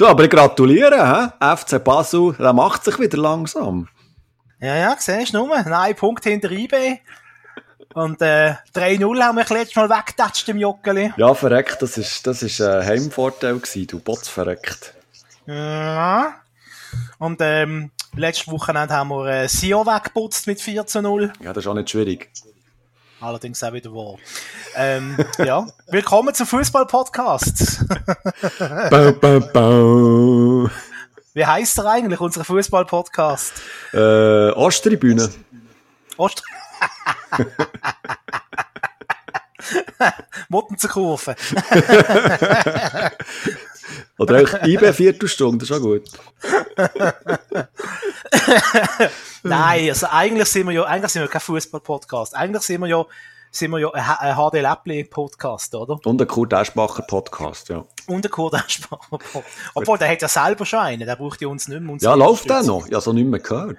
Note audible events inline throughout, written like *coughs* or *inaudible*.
Du, aber gratuliere, hä? FC Basel, der macht sich wieder langsam. Ja, ja, siehst du nur. Nein, Punkt hinter IB. Und äh, 3-0 haben wir letztes Mal weggetatscht im Joggeli. Ja, verreckt, das ist, das ist ein Heimvorteil gewesen, du Botz verreckt. Ja. Und ähm, letztes Wochenende haben wir äh, Sio weggeputzt mit 14-0. Ja, das ist auch nicht schwierig. Allerdings auch wieder wahr. Ähm, ja, willkommen zum Fußball-Podcast. *laughs* Wie heisst er eigentlich, unser Fußball-Podcast? Äh, Osttribüne. Ost *laughs* Motten zur Kurve. *laughs* Oder eigentlich IB Viertelstunde, das ist auch gut. Nein, also eigentlich sind wir ja, eigentlich sind wir kein Fußball-Podcast. Eigentlich sind wir ja, sind wir ja ein HD Läppli-Podcast, oder? Und ein Kurt Eschbacher Podcast, ja. Und ein Kurt Eschbacher Podcast. Obwohl, der hat ja selber schon einen, der braucht ja uns nicht mehr. Uns Ja, läuft der noch? Ja, so nicht mehr gehört.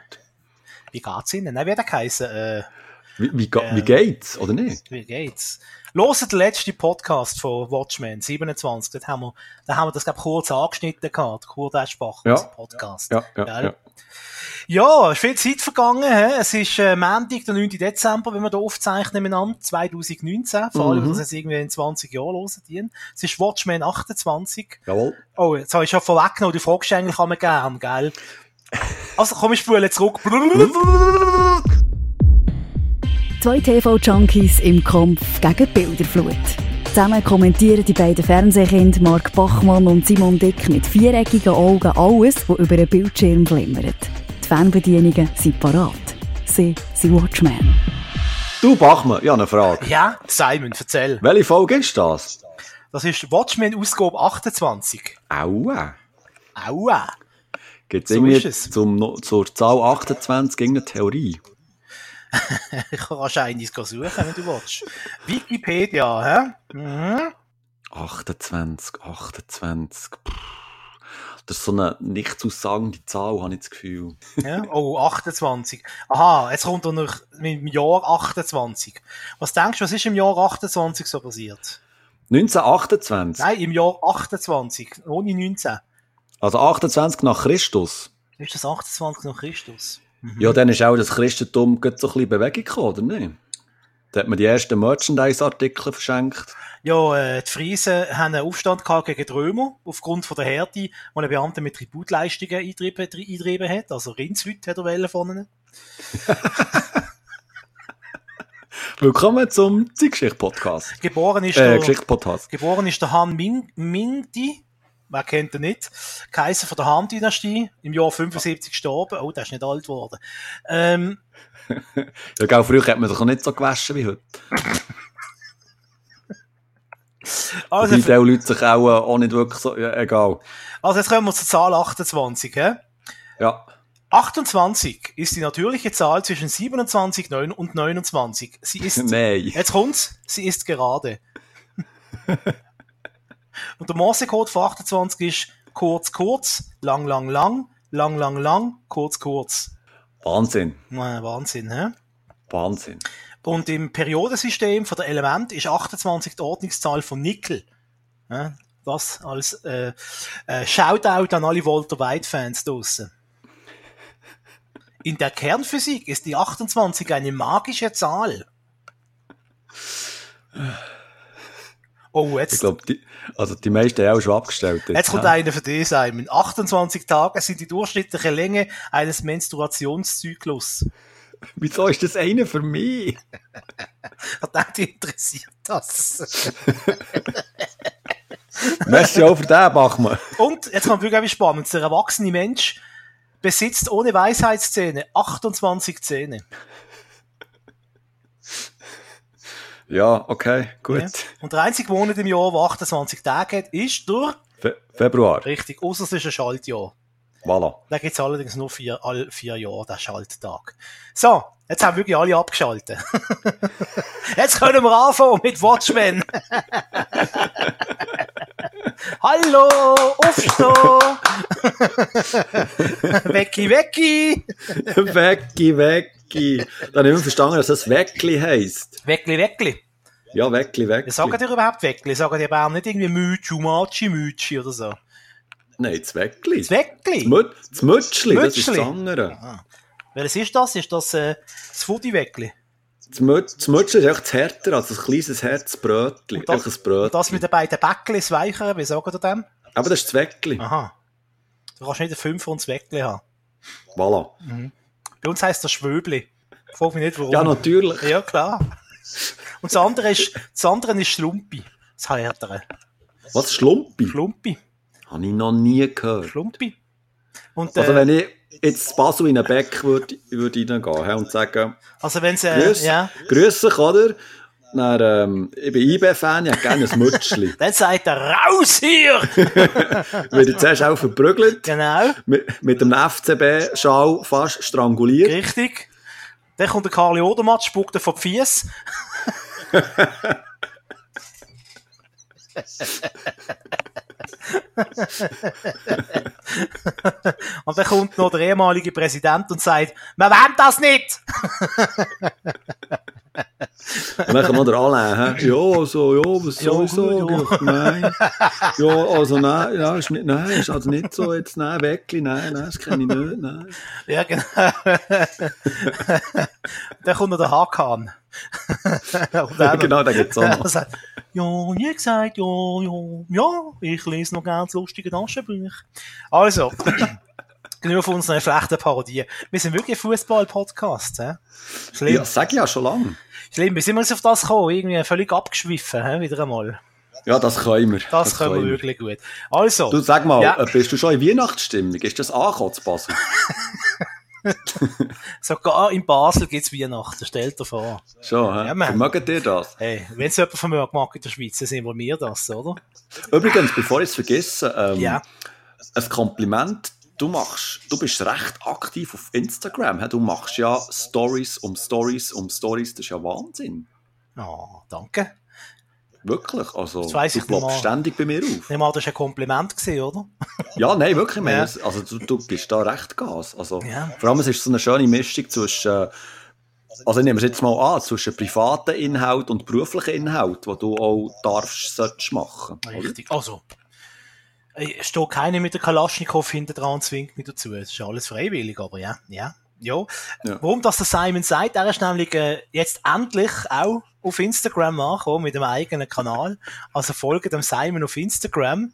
Wie geht's Ihnen? Nein, wie hat er geheißen? Äh, Wie, wie, ga- wie geht's, oder nicht? wie geht's? Loset den letzten Podcast von Watchmen, 27. Dort haben wir, da haben wir das, glaub ich, kurz angeschnitten gehabt. Kurt Eschbacher, Ja. Podcast. Ja, ja, ja. Ja, ist viel Zeit vergangen. He? Es ist äh, Montag, der 9. Dezember, wenn wir da aufzeichnen miteinander, 2019. Vor allem, Mhm. dass es irgendwie in 20 Jahren hören. Es ist Watchmen 28. Jawohl. Oh, jetzt habe ich schon vorweggenommen, du fragst eigentlich einmal gern, gell? Also komm, ich spule zurück. *laughs* Zwei TV-Junkies im Kampf gegen die Bilderflut. Zusammen kommentieren die beiden Fernsehkinder Mark Bachmann und Simon Dick mit viereckigen Augen alles, was über einen Bildschirm glimmert. Die Fernbedienungen sind parat. Sie sind Watchmen. Du, Bachmann, ja, eine Frage. Ja, Simon, erzähl. Welche Folge ist das? Das ist Watchmen Ausgabe 28. Aua. Aua. Gibt es So irgendwie zum, zur Zahl 28 irgendeine Theorie? *laughs* Ich kann wahrscheinlich suchen, wenn du willst. Wikipedia, hä? Mhm. 28, 28. Pff. Das ist so eine nicht zu sagende Zahl, habe ich das Gefühl. *laughs* Ja? Oh, 28. Aha, jetzt kommt er noch mit dem Jahr 28. Was denkst du, was ist im Jahr 28 so passiert? 1928. Nein, im Jahr 28, ohne 19. Also 28 nach Christus. Ist das 28 nach Christus? Ja, dann ist auch das Christentum so ein bisschen in Bewegung gekommen, oder nicht? Da hat man die ersten Merchandise-Artikel verschenkt. Ja, äh, die Friesen haben einen Aufstand gehabt gegen die Römer, aufgrund von der Härte, die ein Beamter mit Tributleistungen eintrieben, eintrieben hat. Also Rindsleute hat er wollen von ihnen. *laughs* Willkommen zum Zeitgeschichte-Podcast. Geboren ist Äh, der, Geschichte-Podcast. geboren ist der Han Ming, Mingdi. Wer kennt ihn nicht? Kaiser von der Han-Dynastie. Im Jahr 75 gestorben. Oh, der ist nicht alt geworden. Ähm, *laughs* Ja, gell, früher hat man sich auch nicht so gewaschen wie heute. *laughs* also, Wobei viele Leute sich auch, äh, auch nicht wirklich so, ja, egal. also jetzt kommen wir zur Zahl 28. Hä? Ja. 28 ist die natürliche Zahl zwischen 27 neun- und 29. Sie ist, *laughs* Nein. jetzt kommt's, sie ist gerade. Und der Morsecode von 28 ist kurz, kurz, lang, lang, lang, lang, lang, lang, kurz, kurz. Wahnsinn. Äh, Wahnsinn, hä? Wahnsinn. Und im Periodensystem von der Element ist 28 die Ordnungszahl von Nickel. Ja, das als äh, äh, Shoutout an alle Walter White-Fans draussen. In der Kernphysik ist die 28 eine magische Zahl. Oh, Ich jetzt, glaube, die, also die meisten haben auch schon abgestellt. jetzt kommt ja. einer für dich, Simon. 28 Tage sind die durchschnittliche Länge eines Menstruationszyklus. Wieso ist das einer für mich? *laughs* Hat dich interessiert das? *laughs* Merci auch für den, Bachmann. Und, jetzt kommt wirklich etwas Spannendes. Der erwachsene Mensch besitzt ohne Weisheitszähne 28 Zähne. Ja, okay, gut. Ja? Und der einzige Monat im Jahr, der 28 Tage hat, ist der, Fe Februar. richtig, außer es ist ein Schaltjahr. Voilà. Da gibt es allerdings nur vier, all vier Jahre, der Schalttag. So, jetzt haben wirklich alle abgeschaltet. *laughs* jetzt können wir anfangen mit Watchmen. *laughs* Hallo, aufstehen! Wecki, Wecki! Wecki, Wecki. Da habe ich nicht verstanden, dass das Weckli heisst. Weckli, Weckli. Ja, Weckli, Weckli. Sagen dir überhaupt Weckli? Sagen die Bern nicht irgendwie Mütschi, Matschi, Mütschi oder so? Nein, das Weckli. Das Mütschli, das ist das andere. Ah. Welches ist das? Ist das äh, das Foodie-Weckli? Das, Mütschli ist echt härter als ein kleines Herzbrötli. Und das- ein. Und das mit den beiden Bäckli, das Weichere, wie sagt ihr dem? Aber das ist das Weckli. Aha. Du kannst nicht ein Fünfer und das Weckli haben. Voilà. Bei uns heisst das Schwöbli. Frag mich nicht, warum. Ja, natürlich. Ja, klar. Und das andere ist, das andere ist Schlumpi. Das härtere. Was? Schlumpi? Schlumpi. Habe ich noch nie gehört. Schlumpi. Und, Also äh, wenn ich jetzt Basel in einen Bäck würde, würde reingehen und sagen, also wenn sie, äh, grüß, ja, grüß dich, oder? Dann, ähm, ich bin IB-Fan, ich hätte gerne ein Mütschli. *laughs* dann sagt er, raus hier! *laughs* Wird zuerst auch verprügelt, genau, mit, mit dem FCB-Schal fast stranguliert. richtig. Dann kommt der Karli Odermatt, spuckt er die Fies. *laughs* *laughs* und dann kommt noch der ehemalige Präsident und sagt, wir wollen das nicht! *laughs* Und dann noch der Alain, hä? Ja, also, ja, was soll ich Ja, sagen? Nein. Ja, also, nein, ja, ist nicht, nein, ist also nicht so jetzt, nein, Weckli, nein, nein, das kenne ich nicht, nein. Ja, genau. dann kommt noch der Hakan. *laughs* Genau, da gibt's auch noch. sagt, ja, nie gesagt, ja, ja, ja, ich lese noch das lustige Taschenbuch. Also, *clears throat* genug von unseren schlechten Parodien. Wir sind wirklich ein Fußball-Podcast? Schlimm. Ja, sag ich ja schon lange. Schlimm. Wie sind wir auf das gekommen? Irgendwie völlig abgeschwiffen, hä? Wieder einmal. Ja, das können wir. Das, können wir wirklich gut. Also. Du, sag mal, Ja. äh, bist du schon in Weihnachtsstimmung? Ist das angekommen, zu Basel? *laughs* Sogar in Basel gibt's Weihnachten, stellt dir vor. Schon, hä? Ja. Vermögt ihr das? Hey, wenn's jemand von mir mag in der Schweiz, dann sind wohl wir das, oder? Übrigens, bevor ich es vergesse, ähm, Ja. ein Kompliment. Du machst, du bist recht aktiv auf Instagram. Du machst ja Stories um Stories um Stories. Das ist ja Wahnsinn. Oh, danke. Wirklich. Also, Das du ich nicht ploppst mal. ständig bei mir auf. Ich nehme an, das war ein Kompliment, gewesen, oder? *laughs* Ja, nein, wirklich. Ja. Also, du, du gibst da recht Gas. Also, Ja. Vor allem, es ist so eine schöne Mischung zwischen, äh, also ich nehme es jetzt mal an, zwischen privaten Inhalt und beruflichen Inhalt, die du auch darfst, solltest machen. oder? Richtig. Also, es steht keiner mit der Kalaschnikow hinten dran und zwingt mich dazu. Es ist alles freiwillig, aber ja, ja. Ja. Ja. Warum das der Simon sagt, er ist nämlich äh, jetzt endlich auch auf Instagram angekommen mit einem eigenen Kanal. Also folgt dem Simon auf Instagram.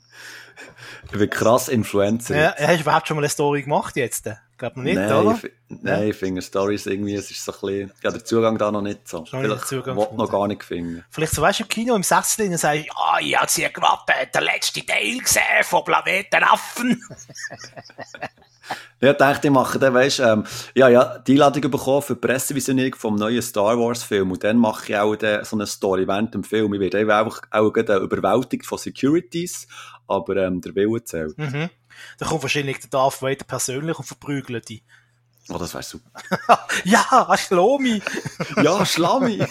Ich bin krass Influencer. Ja, er hat überhaupt schon mal eine Story gemacht jetzt. Glaub noch nicht, nein, oder? ich, nein, ich finde Stories irgendwie, es ist so ein bisschen, ja, der Zugang da noch nicht so. Schon nicht Vielleicht Zugang noch gar nicht finden. Vielleicht so, weißt du, im Kino, im Sessel, dann sag ich, ah, ich habe hier gerade den letzten Teil gesehen von Planeten Affen. Ja, ich dachte, ich mache dann, weißt, ähm, ja, ja, die Einladung bekommen für die Pressevisionierung vom neuen Star Wars Film und dann mache ich auch dann so eine Story während dem Film. Ich werde einfach auch gerade überwältigt von Securities, aber ähm, der Wille zählt. Mhm. Da kommt wahrscheinlich der Darth Vader persönlich und verprügelt die. Oh, das wäre super. *laughs* Ja, Schlomi! *laughs* Ja, Schlammi! *laughs*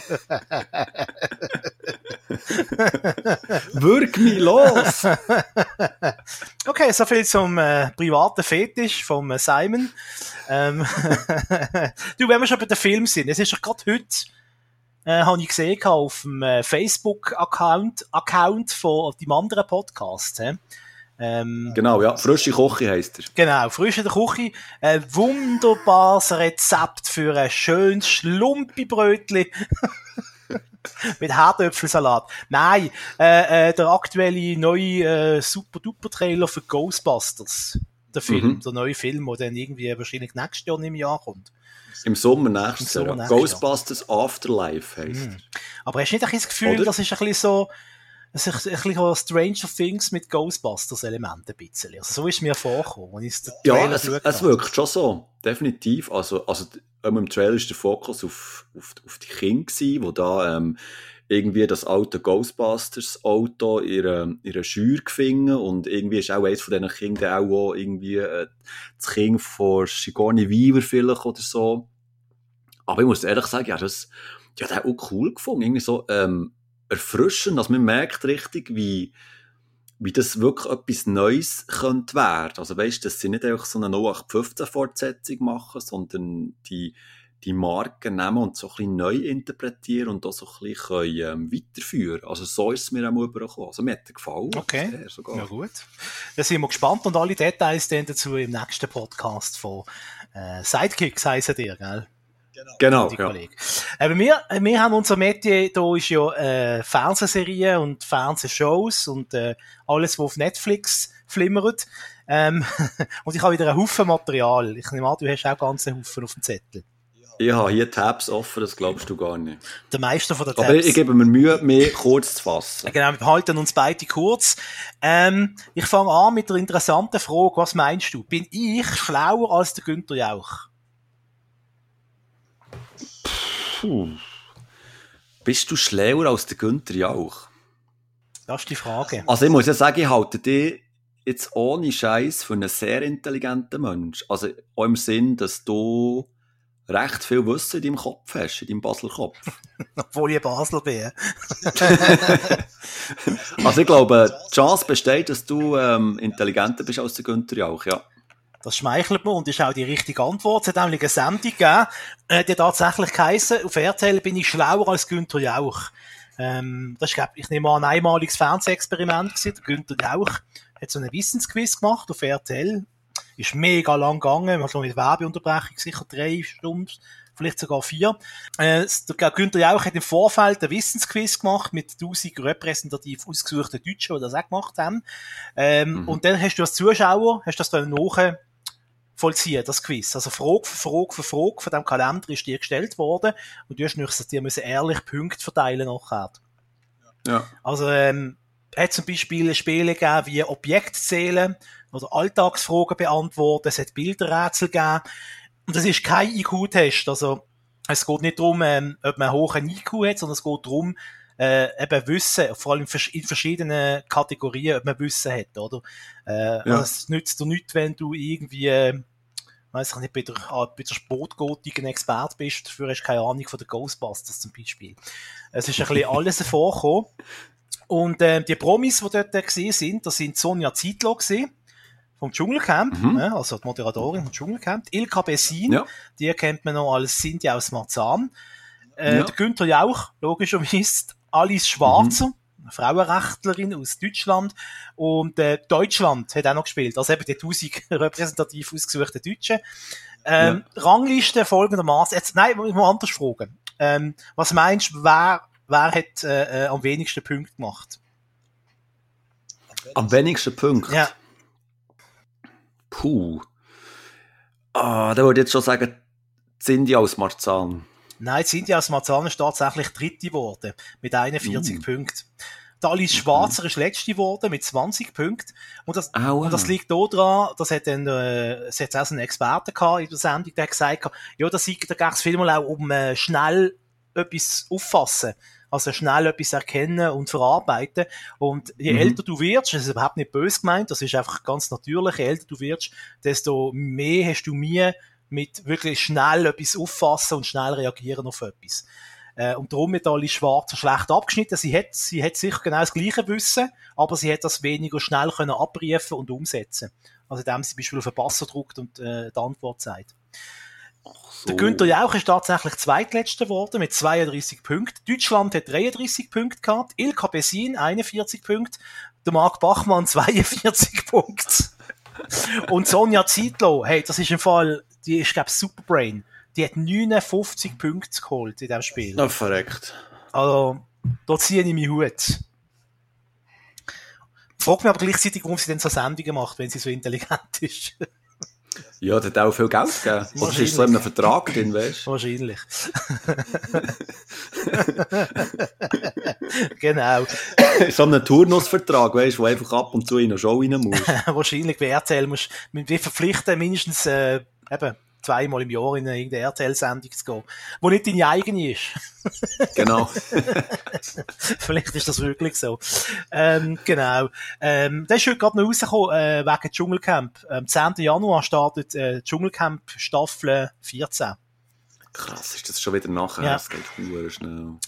Wirk mich los! Okay, so viel zum äh, privaten Fetisch vom äh, Simon. Ähm, du, wenn wir schon bei den Film sind, es ist doch gerade heute, äh, habe ich gesehen auf dem äh, Facebook-Account Account von dem anderen Podcast. hä? Ähm, Genau, ja, frische Koche heisst er. Genau, frisch in der Küche. Ein wunderbares Rezept für ein schönes Schlumpibrötli. *laughs* Mit Herdöpfelsalat. Nein, äh, äh, der aktuelle neue äh, Super-Duper-Trailer für Ghostbusters. Der Film, Mhm. der neue Film, der dann irgendwie wahrscheinlich nächstes Jahr im Jahr kommt. Im Sommer nächstes Jahr. Ghostbusters Afterlife heisst Mhm. Aber hast du nicht ein bisschen das Gefühl, Oder? das ist ein bisschen so, das ist ein bisschen Stranger Things mit Ghostbusters-Elementen ein bisschen. Also so ist mir vorgekommen, den Ja, es, es wirkt schon so. Definitiv. Also, also ähm, im Trailer ist der Fokus auf, auf, auf die Kinder gewesen, die da ähm, irgendwie das alte Ghostbusters Auto ihre, ihre Schür gefunden und irgendwie ist auch eins von diesen Kindern auch, auch irgendwie äh, das Kind von Sigourney Weaver vielleicht oder so. Aber ich muss ehrlich sagen, ja, das, ja, das hat auch cool gefunden. Irgendwie so, ähm, erfrischend, dass man merkt richtig, wie, wie das wirklich etwas Neues könnte werden. Also weißt, dass sie nicht einfach so eine 0815-Fortsetzung machen, sondern die, die Marken nehmen und so ein bisschen neu interpretieren und auch so ein bisschen können, ähm, weiterführen Also so ist es mir auch übergekommen. Also mir hat er gefallen. Okay, ja gut. Dann sind wir gespannt und alle Details dann dazu im nächsten Podcast von äh, Sidekicks heissen dir, gell? Genau. genau ja. Aber wir, wir haben unser Metier, da ist ja äh, Fernsehserien und Fernsehshows und äh, alles, was auf Netflix flimmert. Ähm, *laughs* und ich habe wieder einen Haufen Material. Ich nehme an, du hast auch ganz einen Haufen auf dem Zettel. Ich habe hier Tabs offen, das glaubst du gar nicht. Der Meister von der Tabs. Aber ich, ich gebe mir Mühe, mehr kurz zu fassen. Genau, wir halten uns beide kurz. Ähm, ich fange an mit der interessanten Frage. Was meinst du? Bin ich schlauer als der Günther Jauch? Puh. Bist du schlauer als der Günther Jauch? Das ist die Frage. Also ich muss ja sagen, ich halte dich jetzt ohne Scheiß für einen sehr intelligenten Mensch. Also auch im Sinn, dass du recht viel Wissen in deinem Kopf hast, in deinem Basel-Kopf. *laughs* Obwohl ich Basel bin. *laughs* also ich glaube, die Chance besteht, dass du ähm, intelligenter bist als der Günther Jauch, ja. Das schmeichelt mir und ist auch die richtige Antwort. Es hat nämlich eine Sendung gegeben, äh, die tatsächlich geheissen, auf RTL bin ich schlauer als Günther Jauch. Ähm, das ist, ich nehme an, ein einmaliges Fernsehexperiment gewesen. Günther Jauch hat so einen Wissensquiz gemacht auf RTL. Ist mega lang gegangen, man hat mit Werbeunterbrechung sicher drei Stunden, vielleicht sogar vier. Äh, Günther Jauch hat im Vorfeld einen Wissensquiz gemacht mit 1000 repräsentativ ausgesuchten Deutschen, die das auch gemacht haben. Ähm, mhm. Und dann hast du als Zuschauer, hast das dann nachher vollziehen, das Quiz. Also Frage für Frage für Frage von dem Kalender ist dir gestellt worden und du hast nicht, dir müssen ehrlich Punkte verteilen nachher. Ja. Also, ähm, hat zum Beispiel Spiele gegeben wie Objektzählen oder Alltagsfragen beantworten, es hat Bilderrätsel gegeben. Und das ist kein IQ-Test. Also, es geht nicht darum, ähm, ob man einen hohen IQ hat, sondern es geht darum, äh, eben Wissen, vor allem in verschiedenen Kategorien, ob man Wissen hat, oder? Äh, ja. es nützt dir nichts, wenn du irgendwie, äh, weiß ich nicht, bei der, ah, bei der Sportgotik ein Experte bist, dafür hast du keine Ahnung von den Ghostbusters zum Beispiel. Es ist ein bisschen *laughs* alles vorgekommen. Und äh, die Promis, die dort gesehen sind, das sind Sonja Zietlow gesehen vom Dschungelcamp, mhm. äh, also die Moderatorin vom Dschungelcamp, Ilka Bessin, ja. die kennt man noch als Cindy aus Marzahn, äh, ja. der Günther Jauch, logischerweise, Alice Schwarzer, mhm. Frauenrechtlerin aus Deutschland und äh, Deutschland hat auch noch gespielt, also eben die 1000 *laughs* repräsentativ ausgesuchten Deutschen. Ähm, ja. Rangliste folgendermaßen. Jetzt, nein, ich muss anders fragen. Ähm, was meinst du, wer, wer hat äh, äh, am wenigsten Punkte gemacht? Am wenigsten Punkte? Ja. Puh. Ah, da würde ich jetzt schon sagen, Cindy aus Marzahn. Nein, Cindy aus Marzahn ist tatsächlich dritte geworden, mit 41 mm. Punkten. Die Alice. Schwarzer ist letzte geworden mit 20 Punkten. Und das, und das liegt daran, das hat dann, äh, es hat auch so einen Experten gehabt in der Sendung, der gesagt hat, ja, da, da geht es vielmal auch um äh, schnell etwas auffassen. Also schnell etwas erkennen und verarbeiten. Und je mhm. älter du wirst, das ist überhaupt nicht böse gemeint, das ist einfach ganz natürlich, je älter du wirst, desto mehr hast du mir mit wirklich schnell etwas auffassen und schnell reagieren auf etwas. Äh, und darum mit alle Schwarzer schlecht abgeschnitten. Sie hat, sie hat sicher genau das gleiche Wissen, aber sie hat das weniger schnell können abrufen und umsetzen. Also indem sie zum Beispiel auf den Passer druckt und äh, die Antwort sagt. So. Der Günther Jauch ist tatsächlich zweitletzter geworden mit 32 Punkten. Deutschland hat 33 Punkte gehabt. Ilka Bessin 41 Punkte. Der Marc Bachmann *laughs* 42 Punkte. Und Sonja Zietlow, hey, das ist im Fall die ist, glaube ich, Superbrain. Die hat 59 Punkte geholt in diesem Spiel. Na, verreckt. Also, da ziehe ich meinen Hut. Frag mich aber gleichzeitig, warum sie denn so Sendungen macht, wenn sie so intelligent *laughs* ist. Ja, der hat auch viel Geld gegeben. *laughs* Oder ist so in einem Vertrag drin, weißt du? Wahrscheinlich. *laughs* genau. so ein Turnusvertrag, weißt du, wo einfach ab und zu in eine Show rein muss. Wahrscheinlich, bei RTL musst wir verpflichten mindestens, äh, eben, zweimal im Jahr in irgendeine RTL-Sendung zu gehen, wo nicht deine eigene ist. *laughs* genau. *laughs* Vielleicht ist das wirklich so. Ähm, genau. Ähm, das ist heute gerade noch rausgekommen, äh, wegen Dschungelcamp. Am 10. Januar startet äh, Dschungelcamp Staffel 14. Krass, ist das schon wieder nachher? Ja. Das geht sehr schnell.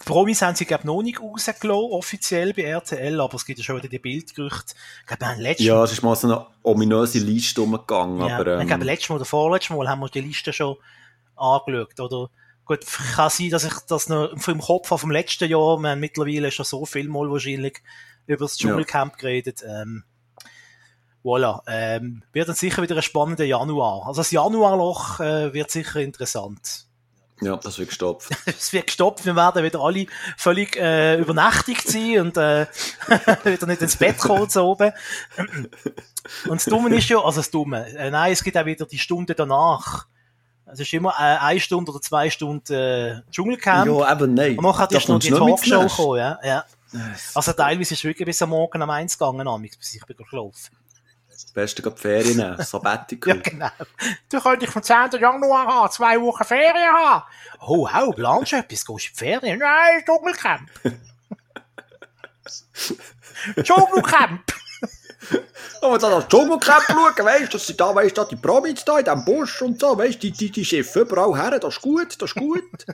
Die Promis haben sie, glaube ich, noch nicht rausgelassen, offiziell bei RTL, aber es gibt ja schon wieder die Bildgerüchte. Ich glaube, letztes Ja, es ist mal so eine ominöse Liste umgegangen, ja. aber, ähm... Ich glaube, letztes Mal oder vorletztes Mal haben wir die Liste schon angeschaut, oder? Gut, kann sein, dass ich das noch vom Kopf vom letzten Jahr, wir haben mittlerweile schon so viel mal wahrscheinlich über das Dschungelcamp ja. geredet, ähm, voilà, ähm, wird dann sicher wieder ein spannender Januar. Also das Januarloch äh, wird sicher interessant. Ja, das wird gestopft. *laughs* es wird gestopft. Wir werden wieder alle völlig äh, übernächtigt sein und äh, *laughs* wieder nicht ins Bett kommen so oben. Und das Dumme ist ja, also das Dumme, äh, nein, es gibt auch wieder die Stunde danach. Es ist immer äh, eine Stunde oder zwei Stunden äh, Dschungelcamp. Ja, eben nein. Und hat erst noch die Talkshow kommen, ja. ja. Also teilweise ist es wirklich bis am Morgen am 1 gegangen, bis ich bin gelaufen. Beste geht Ferien Sabbatical. *laughs* ja, genau. Du könntest vom 10. Januar haben, zwei Wochen Ferien haben. Oh, wow, planst du etwas? Gehst du in die Ferien? Nein, Dschungelcamp. *laughs* Dschungelcamp. Aber da das Dschungelcamp schauen, weißt du, dass sie da, weißt du, die Promis da in diesem Busch und so, weißt du, die, die, die Schiffe überall her, das ist gut, das ist gut.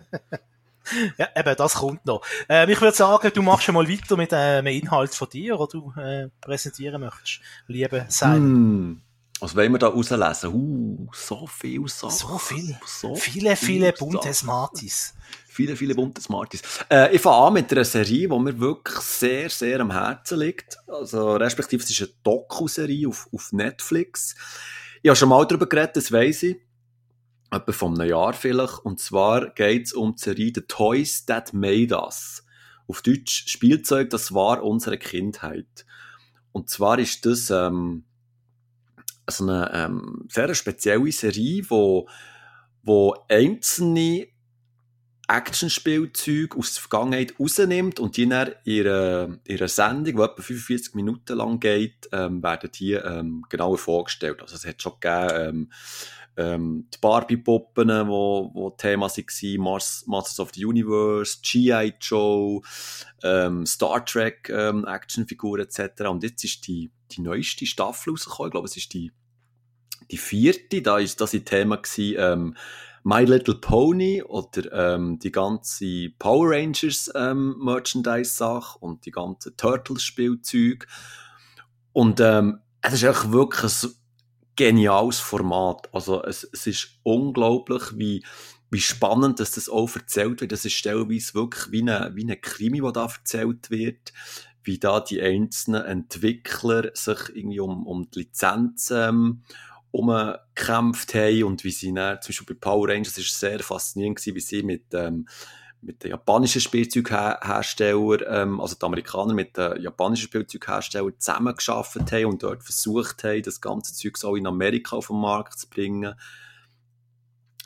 *laughs* ja, eben, das kommt noch. Ähm, ich würde sagen, du machst schon mal weiter mit dem äh, Inhalt von dir, oder du äh, präsentieren möchtest, liebe Simon. Hm. Was wollen wir da rauslesen? Uh, so viel Sachen. So viel. So viele, viele bunte Smarties. Viele, viele bunte Smarties. Äh, ich fange an mit einer Serie, die mir wirklich sehr, sehr am Herzen liegt. Also, respektive, es ist eine Doku-Serie auf, auf Netflix. Ich habe schon mal darüber geredet, das weiss ich etwa von einem Jahr vielleicht. Und zwar geht es um die Serie The Toys That Made Us. Auf Deutsch Spielzeug, das war unsere Kindheit. Und zwar ist das ähm, so eine ähm, sehr spezielle Serie, wo, wo einzelne Actionspielzeuge aus der Vergangenheit rausnimmt und die in ihrer, ihrer Sendung, die etwa 45 Minuten lang geht, ähm, werden die ähm, genauer vorgestellt. Also es hat schon gegeben, ähm, ähm, die Barbie-Puppen, wo, wo Thema waren, Mars, Masters of the Universe, G.I. Joe, ähm, Star Trek ähm, Actionfiguren etc. Und jetzt ist die, die neueste Staffel rausgekommen, ich glaube es ist die, die vierte, da ist das ein Thema gewesen, ähm, My Little Pony oder ähm, die ganze Power Rangers ähm, Merchandise-Sache und die ganze Turtles-Spielzeug. Und ähm, es ist echt wirklich ein geniales Format. Also es, es ist unglaublich, wie, wie spannend dass das auch erzählt wird. Das ist stellenweise wirklich wie eine, wie eine Krimi, die da erzählt wird. Wie da die einzelnen Entwickler sich irgendwie um, um die Lizenzen ähm, haben und wie sie dann, zum Beispiel bei Power Rangers, ist es sehr faszinierend wie sie mit, ähm, mit den japanischen Spielzeugherstellern, ähm, also die Amerikaner mit den japanischen Spielzeugherstellern zusammengearbeitet haben und dort versucht haben, das ganze Zeug auch in Amerika auf den Markt zu bringen.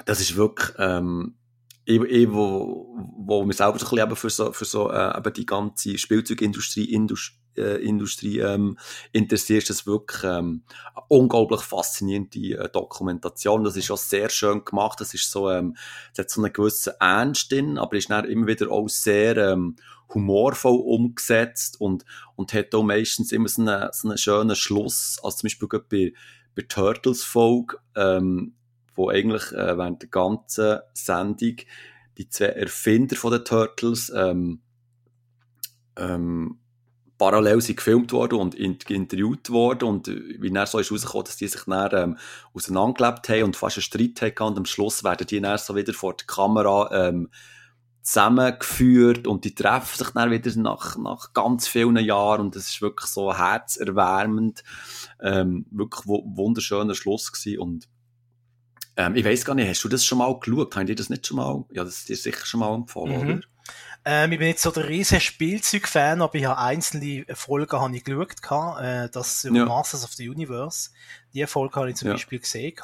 Das ist wirklich, ähm, ich, ich, wo, wo mich selber so ein bisschen für so, für so äh, eben die ganze Spielzeugindustrie Industrie, äh, Industrie ähm, interessiert, ist das wirklich ähm, unglaublich faszinierende äh, Dokumentation. Das ist auch sehr schön gemacht. Das ist so, ähm, es hat so einen gewissen Ernst drin, aber ist dann immer wieder auch sehr ähm, humorvoll umgesetzt und, und hat auch meistens immer so einen, so einen schönen Schluss. Also zum Beispiel bei, bei Turtles Folk, ähm, wo eigentlich äh, während der ganzen Sendung die zwei Erfinder von den Turtles ähm, ähm, parallel sind gefilmt worden und interviewt worden und wie dann so ist rausgekommen, dass die sich dann ähm, auseinandergelebt haben und fast einen Streit hatten und am Schluss werden die dann so wieder vor der Kamera ähm, zusammengeführt und die treffen sich dann wieder nach, nach ganz vielen Jahren und es ist wirklich so herzerwärmend, ähm, wirklich wunderschöner Schluss gewesen und ähm, ich weiß gar nicht, hast du das schon mal geschaut? Haben die das nicht schon mal? Ja, das ist dir sicher schon mal empfohlen, mhm. oder? Ähm, ich bin nicht so der riesen Spielzeug-Fan, aber ich habe einzelne Folgen habe ich geschaut, äh, das über ja. Masters of the Universe. Die Folge habe ich zum ja. Beispiel gesehen.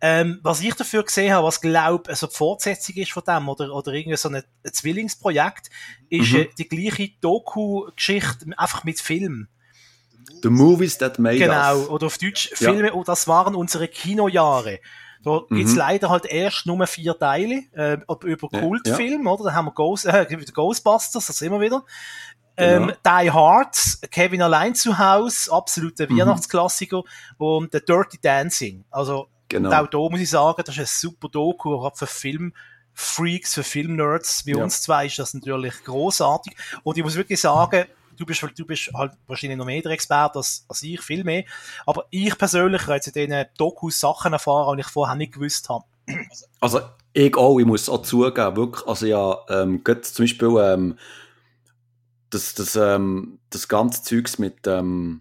Ähm, was ich dafür gesehen habe, was glaube also die Fortsetzung ist von dem oder, oder irgendwie so ein, ein Zwillingsprojekt, ist mhm. äh, die gleiche Doku-Geschichte, einfach mit Film. The Movies That Made Genau, us. oder auf Deutsch Filme, ja. oh, das waren unsere Kinojahre. Da mhm. gibt's leider halt erst nur vier Teile, äh, über Kultfilm, ja. oder? Da haben wir Ghost, äh, Ghostbusters, das immer wieder. Ähm, genau. Die Hard, Kevin allein zu Hause, absoluter mhm. Weihnachtsklassiker und The Dirty Dancing. Also, genau. auch da muss ich sagen, das ist ein super Doku, auch für Filmfreaks, für Filmnerds wie ja. uns zwei ist das natürlich großartig. Und ich muss wirklich sagen, du bist, du bist halt wahrscheinlich noch mehr der Experte als, als ich, viel mehr. Aber ich persönlich habe jetzt in diesen Dokus Sachen erfahren, die ich vorher nicht gewusst habe. Also, Ich auch, ich muss auch zugeben, wirklich, also ja, ähm, zum Beispiel, ähm, das, das, ähm, das ganze Zeugs mit, ähm,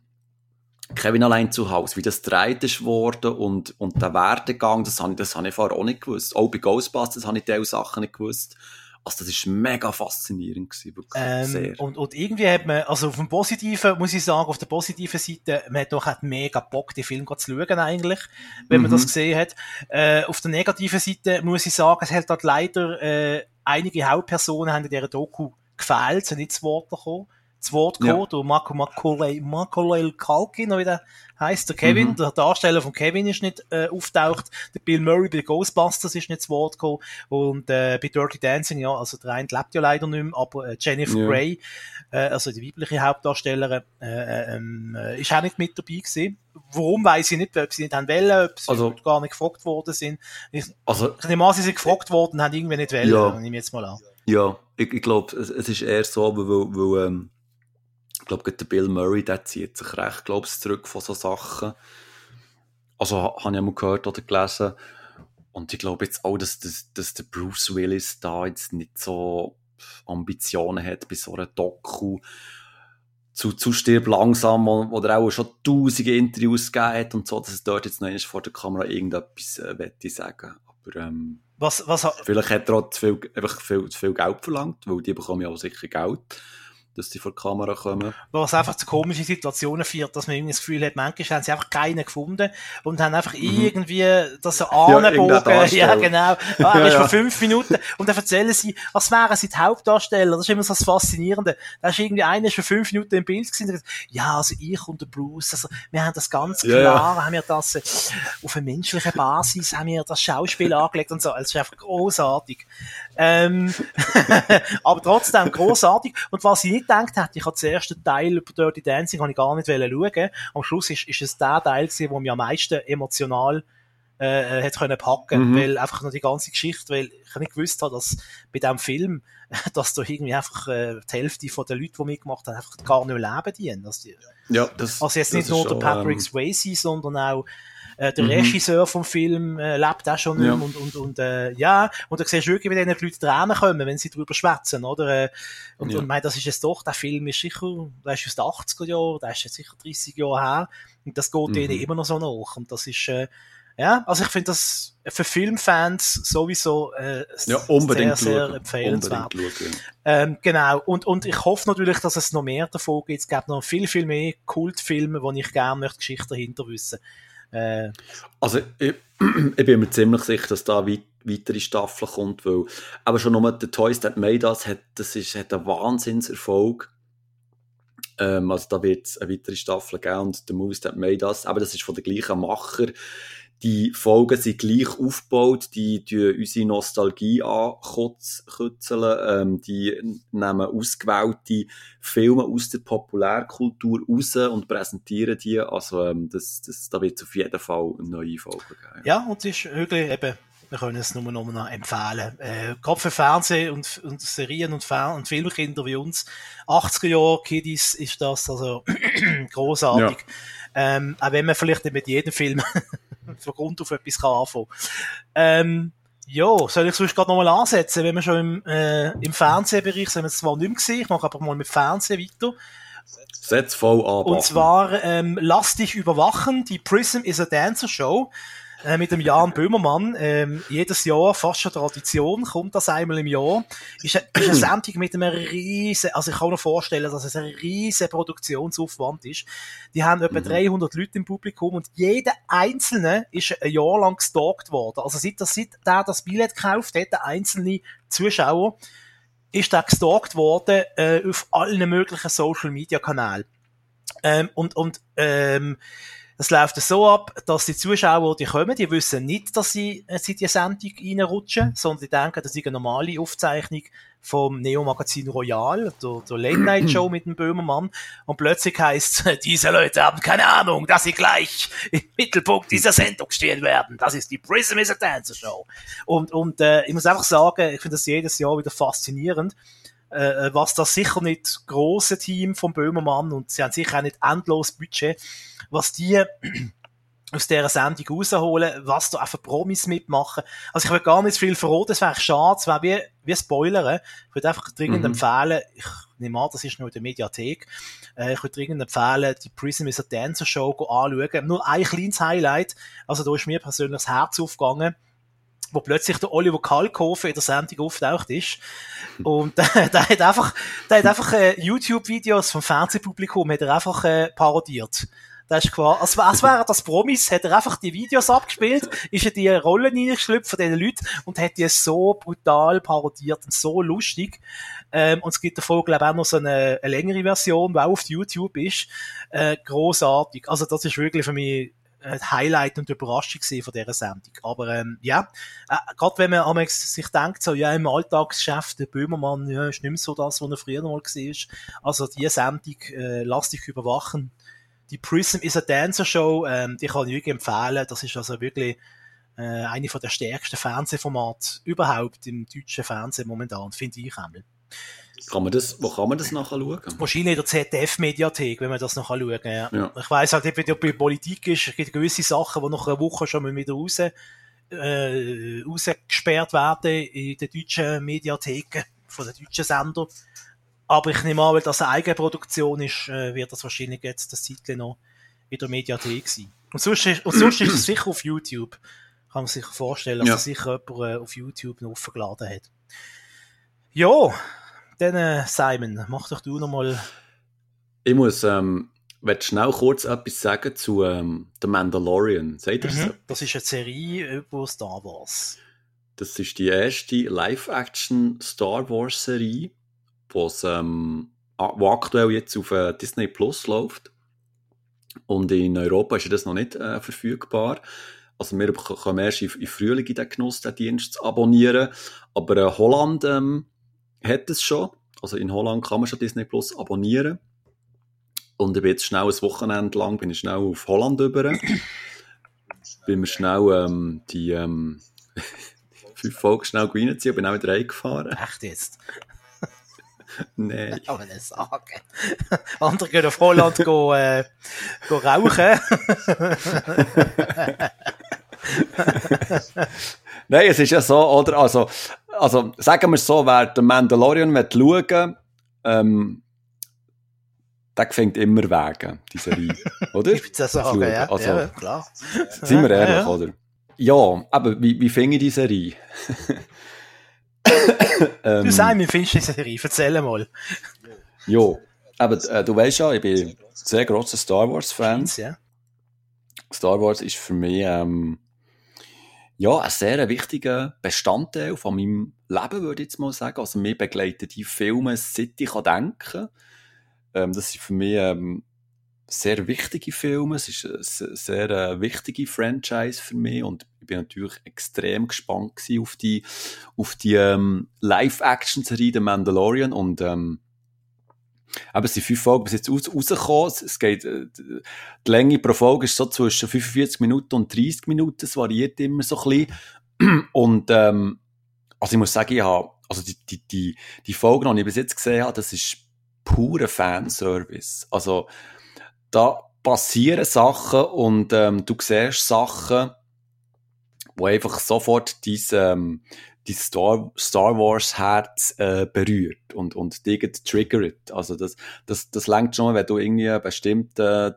Kevin allein zu Hause, wie das dreht ist worden und, und der Werdegang, das habe ich, das habe ich vorher auch nicht gewusst. Auch bei Ghostbusters habe ich diese Sachen nicht gewusst. Also das war mega faszinierend gewesen, wirklich Ähm, sehr. und, und irgendwie hat man, also auf dem Positiven, muss ich sagen, auf der positiven Seite, man hat doch hat mega Bock, den Film zu schauen eigentlich, wenn man Mhm. das gesehen hat. Äh, auf der negativen Seite muss ich sagen, es hat dort leider, äh, einige Hauptpersonen haben in dieser Doku gefehlt, sind nicht zu Wort gekommen. Zu Wort Ja. gekommen, der Marco Macaulay, Macaulay oder wie der heisst, der Kevin, Mhm. der Darsteller von Kevin ist nicht äh, auftaucht, der Bill Murray bei Ghostbusters ist nicht zu Wort gekommen und äh, bei Dirty Dancing, ja, also der eine lebt ja leider nicht mehr, aber äh, Jennifer Ja. Grey, äh, also die weibliche Hauptdarstellerin, äh, ähm, äh, ist auch nicht mit dabei gewesen. Warum, weiß ich nicht, ob sie nicht haben wollen, ob sie Also- gar nicht gefragt worden sind. Ich, Also, ich nehme an, sie sind gefragt worden und haben irgendwie nicht wollen, Ja. nehme ich jetzt mal an. ja, ich, ich glaube, es, es ist eher so, weil, weil ähm, ich glaube, der Bill Murray, der zieht sich recht, glaube ich, zurück von so Sachen. Also, ha- habe ich mal gehört oder gelesen. Und ich glaube jetzt auch, dass, dass, dass der Bruce Willis da jetzt nicht so Ambitionen hat bei so einer Doku zu, zu stirb langsam, wo, wo er auch schon tausende Interviews gegeben hat und so, dass es dort jetzt noch einmal vor der Kamera irgendetwas äh, wette sagen. Aber ähm, Was, was, ha- vielleicht hat er auch zu viel, einfach viel, zu viel Geld verlangt, weil die bekommen ja auch sicher Geld, dass die vor die Kamera kommen. was einfach zu komischen Situationen führt, dass man irgendwie das Gefühl hat, manchmal haben sie einfach keinen gefunden und haben einfach irgendwie das so *laughs* anbogen. *laughs* Ja, Darsteller. genau. *laughs* Ah, er Ja, ist ja. vor fünf Minuten und dann erzählen sie, als wären sie die Hauptdarsteller. Das ist immer so das Faszinierende. Da ist irgendwie einer ist für fünf Minuten im Bild gewesen, und gesagt, ja, also ich und der Bruce, also wir haben das ganz Ja, klar, haben wir das äh, auf einer menschlichen Basis, haben wir das Schauspiel angelegt und so. Also, es ist einfach großartig. Ähm, aber trotzdem großartig. Und was ich nicht gedacht hätte, ich habe den ersten Teil über Dirty Dancing habe ich gar nicht wollen schauen. Am Schluss ist, ist es der Teil gewesen, wo mich am meisten emotional äh, äh, hat können packen, Mhm. weil einfach noch die ganze Geschichte, weil ich nicht gewusst habe, dass bei diesem Film, *laughs* dass da irgendwie einfach äh, die Hälfte von den Leuten, die mitgemacht haben, einfach gar nicht mehr leben dienen. Die, Ja, das, also jetzt das nicht nur der Patrick ähm, Swayze, sondern auch äh, der Mhm. Regisseur vom Film äh, lebt auch schon Ja. und, und, und äh, ja, und da siehst du wirklich, wie denen die Leute Tränen kommen, wenn sie drüber schwätzen, oder? Äh, und, Ja. und mein, das ist jetzt doch, der Film ist sicher, der ist aus den 80er Jahren, der ist jetzt sicher 30 Jahre her und das geht Mhm. denen immer noch so nach und das ist, äh, ja, also ich finde das für Filmfans sowieso äh, ja, sehr, sehr schauen. empfehlenswert. Ähm, genau. Und, und ich hoffe natürlich, dass es noch mehr davon gibt. Es gibt noch viel, viel mehr Kultfilme, wo ich gerne möchte Geschichte dahinter wissen. Äh, Also, ich, *clears throat* ich bin mir ziemlich sicher, dass da weit, weitere Staffeln kommt, weil aber schon nur der Toys That Made Us hat, das ist, hat einen Wahnsinnserfolg. Ähm, also da wird es eine weitere Staffel geben und The Movies That Made Us, aber das ist von den gleichen Macher. Die Folgen sind gleich aufgebaut, die tun unsere Nostalgie ankitzeln, ähm, die nehmen ausgewählte Filme aus der Populärkultur raus und präsentieren die. Also ähm, das, das, da wird es auf jeden Fall eine neue Folge geben. ja, und es ist wirklich eben, wir können es nur noch mal empfehlen. Äh, gerade für Fernsehen und, und Serien und, Fer und Filmkinder wie uns, 80er Jahre Kiddies ist das also *clears throat* großartig. Ähm, auch wenn man vielleicht nicht mit jedem Film von Grund auf etwas kann anfangen. Ähm, ja, soll ich sonst gerade nochmal ansetzen, wenn wir schon im, äh, im Fernsehbereich sind, wir zwar nicht mehr gesehen, ich mache aber mal mit Fernsehen weiter. Setz voll an. Und zwar ähm, Lass dich überwachen, die Prism is a Dancer Show äh, mit dem Jan Böhmermann. Ähm, jedes Jahr, fast schon Tradition, kommt das einmal im Jahr. Ist, eine- ist eine *clears throat* Sendung mit einem riesen, also ich kann mir vorstellen, dass es ein riesen Produktionsaufwand ist. Die haben etwa Mhm. 300 Leute im Publikum und jeder Einzelne ist ein Jahr lang gestalkt worden. Also seit, das, seit der das Billett gekauft hat, der einzelne Zuschauer, ist der gestalkt worden äh, auf allen möglichen Social Media Kanälen. Ähm, und und ähm, das läuft so ab, dass die Zuschauer, die kommen, die wissen nicht, dass sie, äh, sie in die Sendung reinrutschen, sondern die denken, das ist eine normale Aufzeichnung vom Neo-Magazin Royal, der, der Late-Night-Show mit dem Böhmermann. Und plötzlich heisst *laughs* diese Leute haben keine Ahnung, dass sie gleich im Mittelpunkt dieser Sendung stehen werden. Das ist die Prism is a Dancer Show. Und, und äh, ich muss einfach sagen, ich finde das jedes Jahr wieder faszinierend äh, was das sicher nicht große Team vom Böhmermann und sie haben sicher auch nicht endlos Budget, was die *clears throat* aus dieser Sendung rausholen, was da einfach Promis mitmachen. Also ich will gar nicht viel verraten, das wäre schade, es wäre wie, wie Spoilern. Ich würde einfach dringend mhm. empfehlen, ich nehme an, das ist noch in der Mediathek, äh, ich würde dringend empfehlen, die Prism is a Dancer Show anschauen. Nur ein kleines Highlight, also da ist mir persönlich das Herz aufgegangen wo plötzlich der Oliver Kalkofe in der Sendung auftaucht ist. Und *laughs* äh, der hat einfach, der hat einfach äh, YouTube-Videos vom Fernsehpublikum hat er einfach äh, parodiert. Das ist klar. Als, als wäre das Promis, hat er einfach die Videos abgespielt, ist in die Rollen hineingeschlüpft von diesen Leuten und hat die so brutal parodiert und so lustig. Ähm, und es gibt davon, glaube ich, auch noch so eine, eine längere Version, die auch auf YouTube ist. Äh, großartig. Also das ist wirklich für mich Highlight und Überraschung von dieser Sendung. Aber ähm, ja, äh, gerade wenn man sich denkt, so, ja, im Alltagsgeschäft, der Böhmermann, ja, ist nicht mehr so das, was er früher mal war. Also die Sendung, äh, lass dich überwachen, die Prism is a Dancer Show, ähm, die kann ich wirklich empfehlen. Das ist also wirklich äh, eine der stärksten Fernsehformate überhaupt im deutschen Fernsehen momentan, finde ich einmal. Kann man das, wo kann man das nachher schauen? Wahrscheinlich in der ZDF-Mediathek, wenn man das nachher schauen ja. ja. Ich weiss halt, wie bei Politik ist, es gibt gewisse Sachen, die nach einer Woche schon mal wieder raus, äh, rausgesperrt werden in den deutschen Mediatheken von den deutschen Sendern. Aber ich nehme an, weil das eine Eigenproduktion ist, äh, wird das wahrscheinlich jetzt das Zeitchen noch in der Mediathek sein. Und sonst ist, und sonst ist es sicher auf YouTube. Kann man sich vorstellen, dass ja. es sicher jemand äh, auf YouTube noch aufgeladen hat. Ja, dann äh, Simon, mach doch du nochmal. Ich muss ähm, schnell kurz etwas sagen zu ähm, The Mandalorian. Seht ihr mhm. Das ist eine Serie über Star Wars. Das ist die erste Live-Action Star Wars Serie was, ähm, wo aktuell jetzt auf äh, Disney Plus läuft. Und in Europa ist das noch nicht äh, verfügbar. Also wir können erst im Frühling in den Genuss, den Dienst zu abonnieren. Aber äh, Holland ähm, hat es schon. Also in Holland kann man schon Disney Plus abonnieren. Und ich bin jetzt schnell ein Wochenende lang bin ich schnell auf Holland über. bin mir schnell ähm, die ähm, *laughs* fünf Folgen schnell reinziehen bin auch wieder reingefahren. Echt jetzt? *laughs* Nein. Aber das sagen. Andere gehen auf Holland go, äh, go rauchen. *laughs* Nein, es ist ja so, oder? Also, also sagen wir es so, wer den Mandalorian schauen ähm, der findet immer Wege, diese Reihe. *laughs* Oder? Ich würde sagen, ja. Also, ja, klar. Sind wir ehrlich, ja, ja. oder? Ja, aber wie, wie finde ich diese Reihe? *laughs* ähm, du sagst, wie findest du die Serie? Erzähl mal. Ja, aber äh, du weißt ja, ich bin ein sehr großer Star Wars-Fan. Ja. Star Wars ist für mich ähm, ja, ein sehr wichtiger Bestandteil von meinem Leben, würde ich jetzt mal sagen. Also mir begleiten die Filme, seit ich denken kann. Ähm, das ist für mich ähm, sehr wichtige Filme. Es ist eine sehr äh, wichtige Franchise für mich und ich bin natürlich extrem gespannt auf die, auf die ähm, Live-Action-Serie The Mandalorian und ähm, aber es sind fünf Folgen bis jetzt raus, rausgekommen. Es geht, äh, die Länge pro Folge ist so zwischen 45 Minuten und 30 Minuten. Es variiert immer so ein bisschen. Und, ähm, also ich muss sagen, ich habe, also die, die, die, die Folgen, die ich bis jetzt gesehen habe, das ist pure Fanservice. Also, da passieren Sachen und ähm, du siehst Sachen, wo einfach sofort dein, ähm, dein Star, Star Wars Herz äh, berührt und, und dich triggert. Also das, das, das lenkt schon, wenn du irgendwie einen bestimmten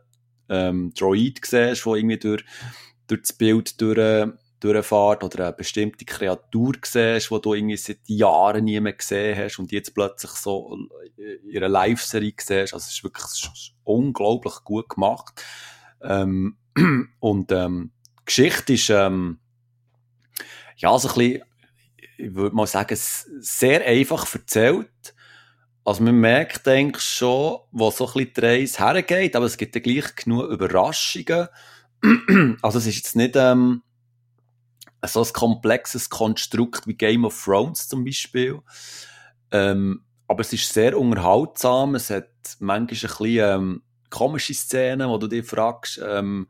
ähm, Droid siehst, der irgendwie durch, durch das Bild durch, durchfährt oder eine bestimmte Kreatur siehst, die du irgendwie seit Jahren nie mehr gesehen hast und jetzt plötzlich so in einer Live-Serie siehst. Also es ist wirklich unglaublich gut gemacht. Ähm, *clears throat* und ähm, die Geschichte ist ähm, ja so ein bisschen, ich würde mal sagen, sehr einfach erzählt. Also man merkt, denke ich, schon, wo so ein bisschen die Reise hergeht, aber es gibt ja gleich genug Überraschungen. *clears throat* also es ist jetzt nicht... Ähm, so ein komplexes Konstrukt wie Game of Thrones zum Beispiel. Ähm, aber es ist sehr unterhaltsam. Es hat manchmal ein bisschen ähm, komische Szenen, wo du dich fragst, ähm,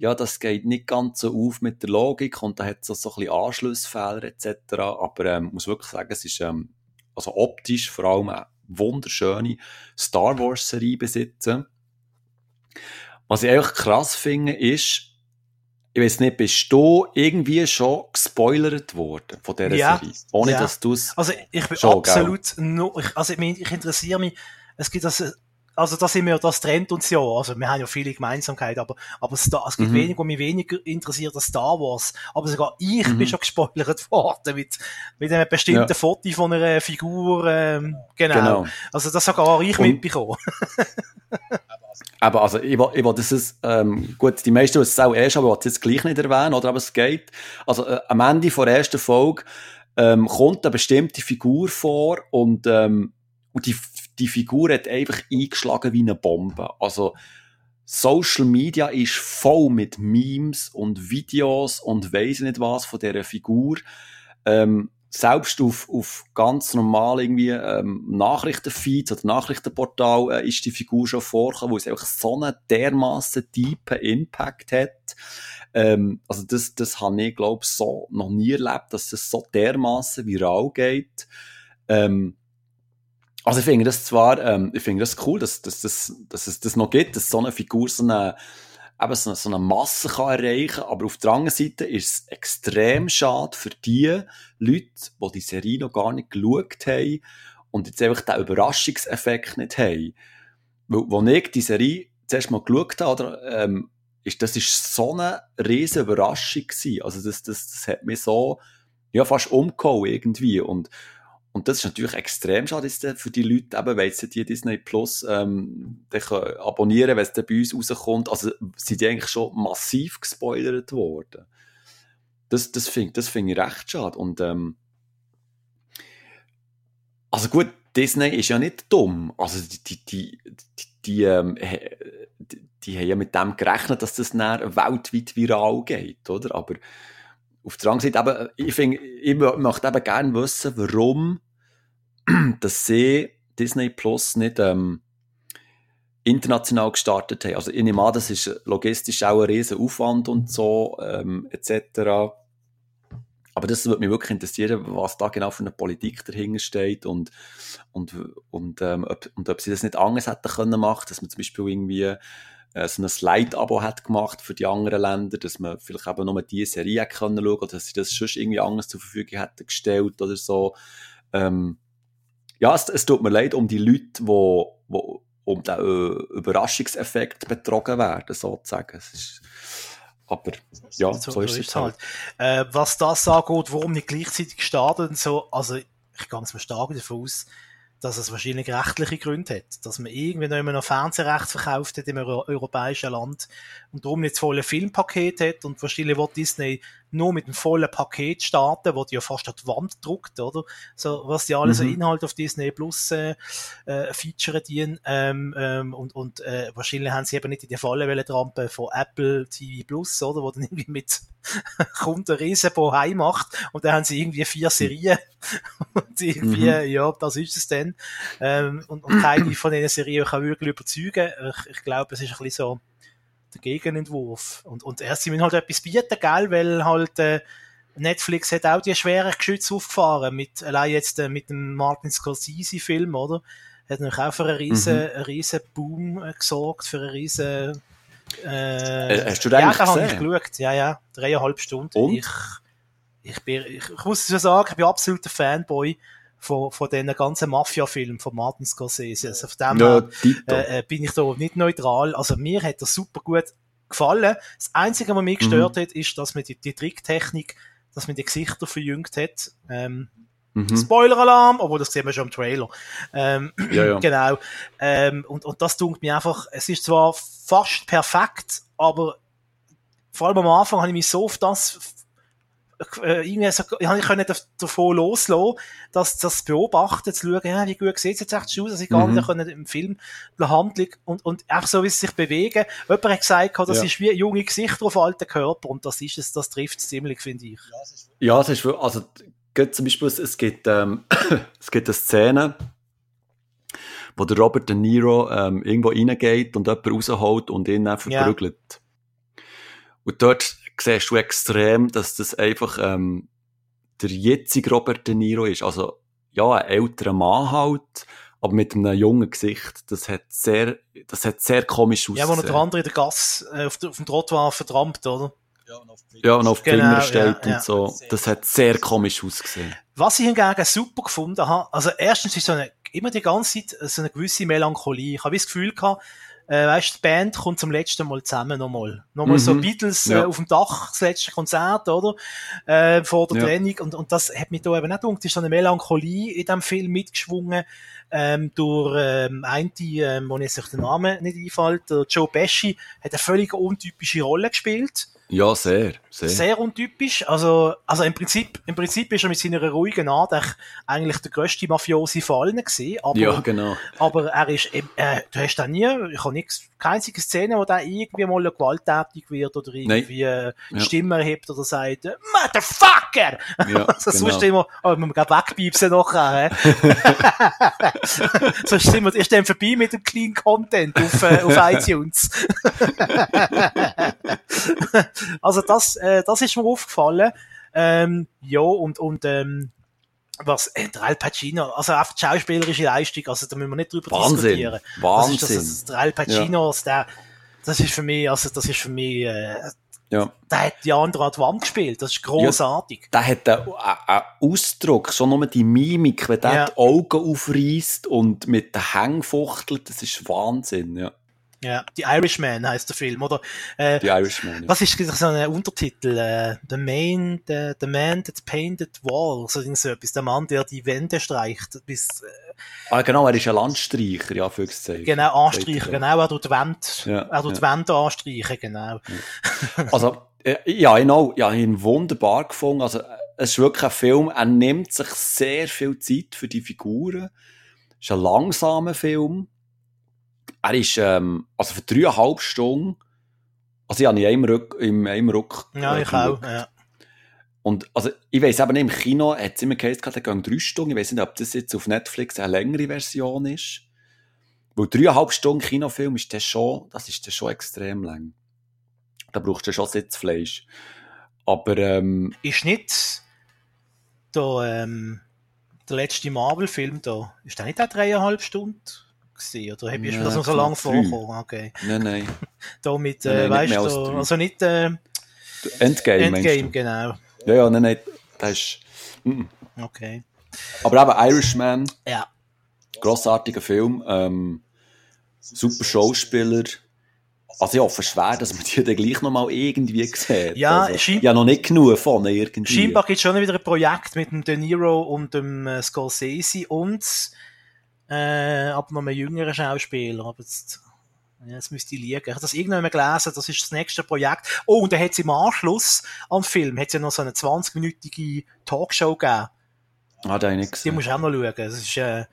ja, das geht nicht ganz so auf mit der Logik und da hat es so, so ein bisschen Anschlussfehler etc. Aber ähm, ich muss wirklich sagen, es ist ähm, also optisch vor allem eine wunderschöne Star Wars Serie besitzen. Was ich eigentlich krass finde, ist, ich weiß nicht, bist du irgendwie schon gespoilert worden von dieser Ja. Serie? Ohne Ja. dass du es... Also ich bin absolut no, ich, also ich, ich interessiere mich, es gibt das, also das sind wir, das trennt uns ja, also wir haben ja viele Gemeinsamkeiten, aber, aber Star, es gibt Mhm. wenig, mich weniger interessiert als Star Wars, aber sogar ich Mhm. bin schon gespoilert *laughs* worden mit, mit einem bestimmten Ja. Foto von einer Figur, ähm, genau. Genau. Also das sogar ich Und- mitbekommen. *laughs* Aber also, ich ich will das ist, ähm, gut, die meisten wissen es auch erst, aber ich will es jetzt gleich nicht erwähnen, oder? Aber es geht, also äh, am Ende der ersten Folge ähm, kommt eine bestimmte Figur vor und, ähm, und die, die Figur hat einfach eingeschlagen wie eine Bombe. Also Social Media ist voll mit Memes und Videos und weiss nicht was von dieser Figur. Ähm, selbst auf, auf ganz normal irgendwie ähm, Nachrichtenfeeds oder Nachrichtenportal äh, ist die Figur schon vorgekommen, wo es einfach so einen dermassen tiefen Impact hat. Ähm, also das, das habe ich, glaube so noch nie erlebt, dass das so dermassen viral geht. Ähm, also ich finde das zwar, ähm, ich finde das cool, dass, dass, dass, dass es das noch gibt, dass so eine Figur so eine, eben so eine, so eine Masse kann erreichen aber auf der anderen Seite ist es extrem schade für die Leute, die die Serie noch gar nicht geschaut haben und jetzt einfach den Überraschungseffekt nicht haben. Weil, als ich die Serie zuerst mal geschaut habe, oder, ähm, ist, das ist so eine riesige Überraschung gewesen. Also das, das, das hat mich so, ja, fast umgehauen irgendwie und und das ist natürlich extrem schade jetzt für die Leute, eben, weil sie die Disney Plus ähm, können wenn es bei uns rauskommt. Also sind die eigentlich schon massiv gespoilert worden. Das, das finde das find ich recht schade. Und, ähm, also gut, Disney ist ja nicht dumm. Also die, die, die, die, die, ähm, die, die haben ja mit dem gerechnet, dass das dann weltweit viral geht, oder? Aber auf der anderen Seite, eben, ich, finde, ich mö- möchte eben gerne wissen, warum *clears throat* dass sie Disney Plus nicht ähm, international gestartet haben. Also ich nehme an, das ist logistisch auch ein riesen Aufwand und so, ähm, etc. Aber das würde mich wirklich interessieren, was da genau für eine Politik dahinter steht und, und, und, ähm, ob, und ob sie das nicht anders hätten können machen, dass man zum Beispiel irgendwie äh, so ein Slide-Abo hat gemacht für die anderen Länder, dass man vielleicht eben nur die Serie können schauen oder dass sie das sonst irgendwie anders zur Verfügung hätten gestellt oder so. Ähm, ja, es, es tut mir leid um die Leute, die, die um den äh, Überraschungseffekt betrogen werden, sozusagen. Ist, aber ja, so, ist es halt. Äh, was das angeht, warum nicht gleichzeitig gestartet und so, also ich gehe jetzt mal stark davon aus, dass es wahrscheinlich rechtliche Gründe hat, dass man irgendwie noch immer noch Fernsehrecht verkauft hat im Euro europäischen Land und darum nicht das volle Filmpaket hat und wahrscheinlich wird Disney nur mit dem vollen Paket starten, wo die ja fast an die Wand druckt, oder? So, was die alle Mhm. so Inhalt auf Disney Plus äh, äh, featuren dienen ähm, ähm, und, und äh, wahrscheinlich haben sie eben nicht in die Falle wollen trampen von Apple TV Plus, oder? Wo dann irgendwie mit *laughs* ein riesen Bohai macht und dann haben sie irgendwie vier Serien *laughs* und irgendwie, Mhm. ja, das ist es dann. Ähm, und, und keine von diesen Serien kann wirklich überzeugen. Ich, ich glaube, es ist ein bisschen so der Gegenentwurf. Und, und erst sie müssen halt etwas bieten, gell, weil halt äh, Netflix hat auch die schweren Geschütze aufgefahren, mit, allein jetzt äh, mit dem Martin Scorsese-Film, oder? Hat natürlich auch für einen riesen, Mhm. einen riesen Boom äh, gesorgt, für einen riesen äh, Äh, hast du den ja, den habe ich geschaut. Ja, ja, dreieinhalb Stunden. Und? Ich, ich, bin, ich, ich muss so sagen, ich bin absoluter Fanboy von, von diesen ganzen Mafia-Filmen von Martin Scorsese. Also von dem Ja, her, äh, äh, bin ich da nicht neutral. Also mir hat das super gut gefallen. Das Einzige, was mich gestört Mhm. hat, ist, dass man die, die Tricktechnik, dass man die Gesichter verjüngt hat. Ähm, mhm. Spoiler-Alarm, obwohl das sehen wir schon im Trailer. Ähm, Ja, ja. *clears throat* Genau. Ähm, und, und das tut mir einfach, es ist zwar fast perfekt, aber vor allem am Anfang habe ich mich so auf das äh, irgendwie so, ich habe können dav- davon loslassen, dass das beobachten, zu schauen, ja, wie gut sieht es jetzt echt aus, dass ich gar Mhm. nicht können im Film die Handlung und, und einfach so, wie sie sich bewegen. Jemand hat gesagt, das Ja. ist wie junge Gesichter auf alten Körper und das ist es, das trifft es ziemlich, finde ich. Ja, es ist also, geht zum Beispiel, es gibt, ähm, *coughs* es gibt eine Szene, wo der Robert De Niro ähm, irgendwo reingeht und jemanden rausholt und ihn dann Ja. verprügelt. Und dort siehst du extrem, dass das einfach ähm, der jetzige Robert De Niro ist. Also, ja, ein älterer Mann halt, aber mit einem jungen Gesicht. Das hat sehr, das hat sehr komisch Ja, wo er ausgesehen. der andere in der Gasse äh, auf, auf dem Trottoir vertrampt, oder? ja, und auf die Genau, Finger steht ja, und ja. so. Das hat sehr komisch ausgesehen. Was ich hingegen super gefunden habe, also erstens ist so eine, immer die ganze Zeit so eine gewisse Melancholie. Ich habe das Gefühl gehabt, äh, weißt, die Band kommt zum letzten Mal zusammen nochmal. Nochmal so Mhm. Beatles äh, Ja. auf dem Dach, das letzte Konzert, oder? Äh, vor der Ja. Trennung. Und, und das hat mich da eben nicht gedacht. Es ist so eine Melancholie in dem Film mitgeschwungen, ähm, durch, ähm, einen, ähm, wo jetzt sich der Name nicht einfällt, der Joe Pesci, hat eine völlig untypische Rolle gespielt. Ja, sehr, sehr. Sehr untypisch. Also, also im Prinzip, im Prinzip ist er mit seiner ruhigen Art eigentlich der grösste Mafiosi von allen gewesen. Aber, ja, genau. aber er ist, eben, äh, du hast da nie, ich habe nichts, keine einzige Szene, wo der irgendwie mal gewalttätig wird oder irgendwie äh, die Ja. Stimme erhebt oder sagt, äh, Motherfucker! Ja, *laughs* also genau. sonst immer, oh, man kann wegpiepsen nachher, *laughs* sonst sind wir, ist dann vorbei mit dem Clean Content auf, äh, auf *laughs* iTunes. also das, äh, das ist mir aufgefallen. Ähm, ja, und, und, ähm, was, äh, der Al Pacino, also auf die schauspielerische Leistung, also da müssen wir nicht drüber Wahnsinn. diskutieren. Wahnsinn. Das ist, das, das, der Al Pacino, also der, das ist für mich, also das ist für mich, äh, ja. der hat die andere an die Wand gespielt, das ist großartig. Der hat einen, einen Ausdruck, schon nur die Mimik, wenn der Ja. die Augen aufreißt und mit den Hängen fuchtelt, das ist Wahnsinn, ja. Ja, The Irishman heißt der Film, oder? Äh, Die Irishman. Ja. was ist so ein Untertitel? Äh, the Man, the, the Man that painted walls, oder so etwas. Der Mann, der die Wände streicht, bis, äh, Ah, genau, er ist ein Landstreicher, ja, Anführungszeichen. genau, anstreichen, Sagt er. genau, er tut die Wände, Ja, er tut die Wände anstreichen, genau. Also, äh, ja, genau, ja, ich habe ihn wunderbar gefunden. Also, äh, es ist wirklich ein Film, er nimmt sich sehr viel Zeit für die Figuren. Es ist ein langsamer Film. Er ist, ähm, also für dreieinhalb Stunden, also ich habe ihn in einem Rück, in einem Rück, Ja, ich auch, ja. Und, also, ich weiss eben nicht, im Kino hat es immer geheißen, der gehen drei Stunden. Ich weiss nicht, ob das jetzt auf Netflix eine längere Version ist. Weil dreieinhalb Stunden Kinofilm ist das schon, das ist das schon extrem lang. Da brauchst du schon Sitzfleisch. Aber, ähm, Ist nicht der, ähm, der letzte Marvel-Film da, ist der nicht auch dreieinhalb Stunden gewesen? Oder hab ich- ist mir das noch so lang knapp drei. vorgekommen? Okay. nein, nein. *laughs* Da mit, äh, nein, weißt du, also nicht, äh, Endgame, Endgame, du? genau. Ja, ja, nein, nein. Das ist, mm. Okay. Aber eben Irishman, Ja. grossartiger Film, ähm, super Schauspieler. Also ich hoffe schwer, dass man *laughs* die dann gleich noch mal irgendwie sieht. Ja, also, schein- ja noch nicht genug von irgendwie. Scheinbar gibt es schon wieder ein Projekt mit dem De Niro und dem äh, Scorsese und äh, aber noch einem jüngeren Schauspieler. Aber jetzt, ja, jetzt müsste ich liegen. Ich habe das irgendwann mal gelesen, das ist das nächste Projekt. Oh, und dann hat es im Anschluss am Film hat's ja noch so eine 20-minütige Talkshow gegeben. Ah, da habe ich nicht Die musst du auch noch schauen. Das ist, äh,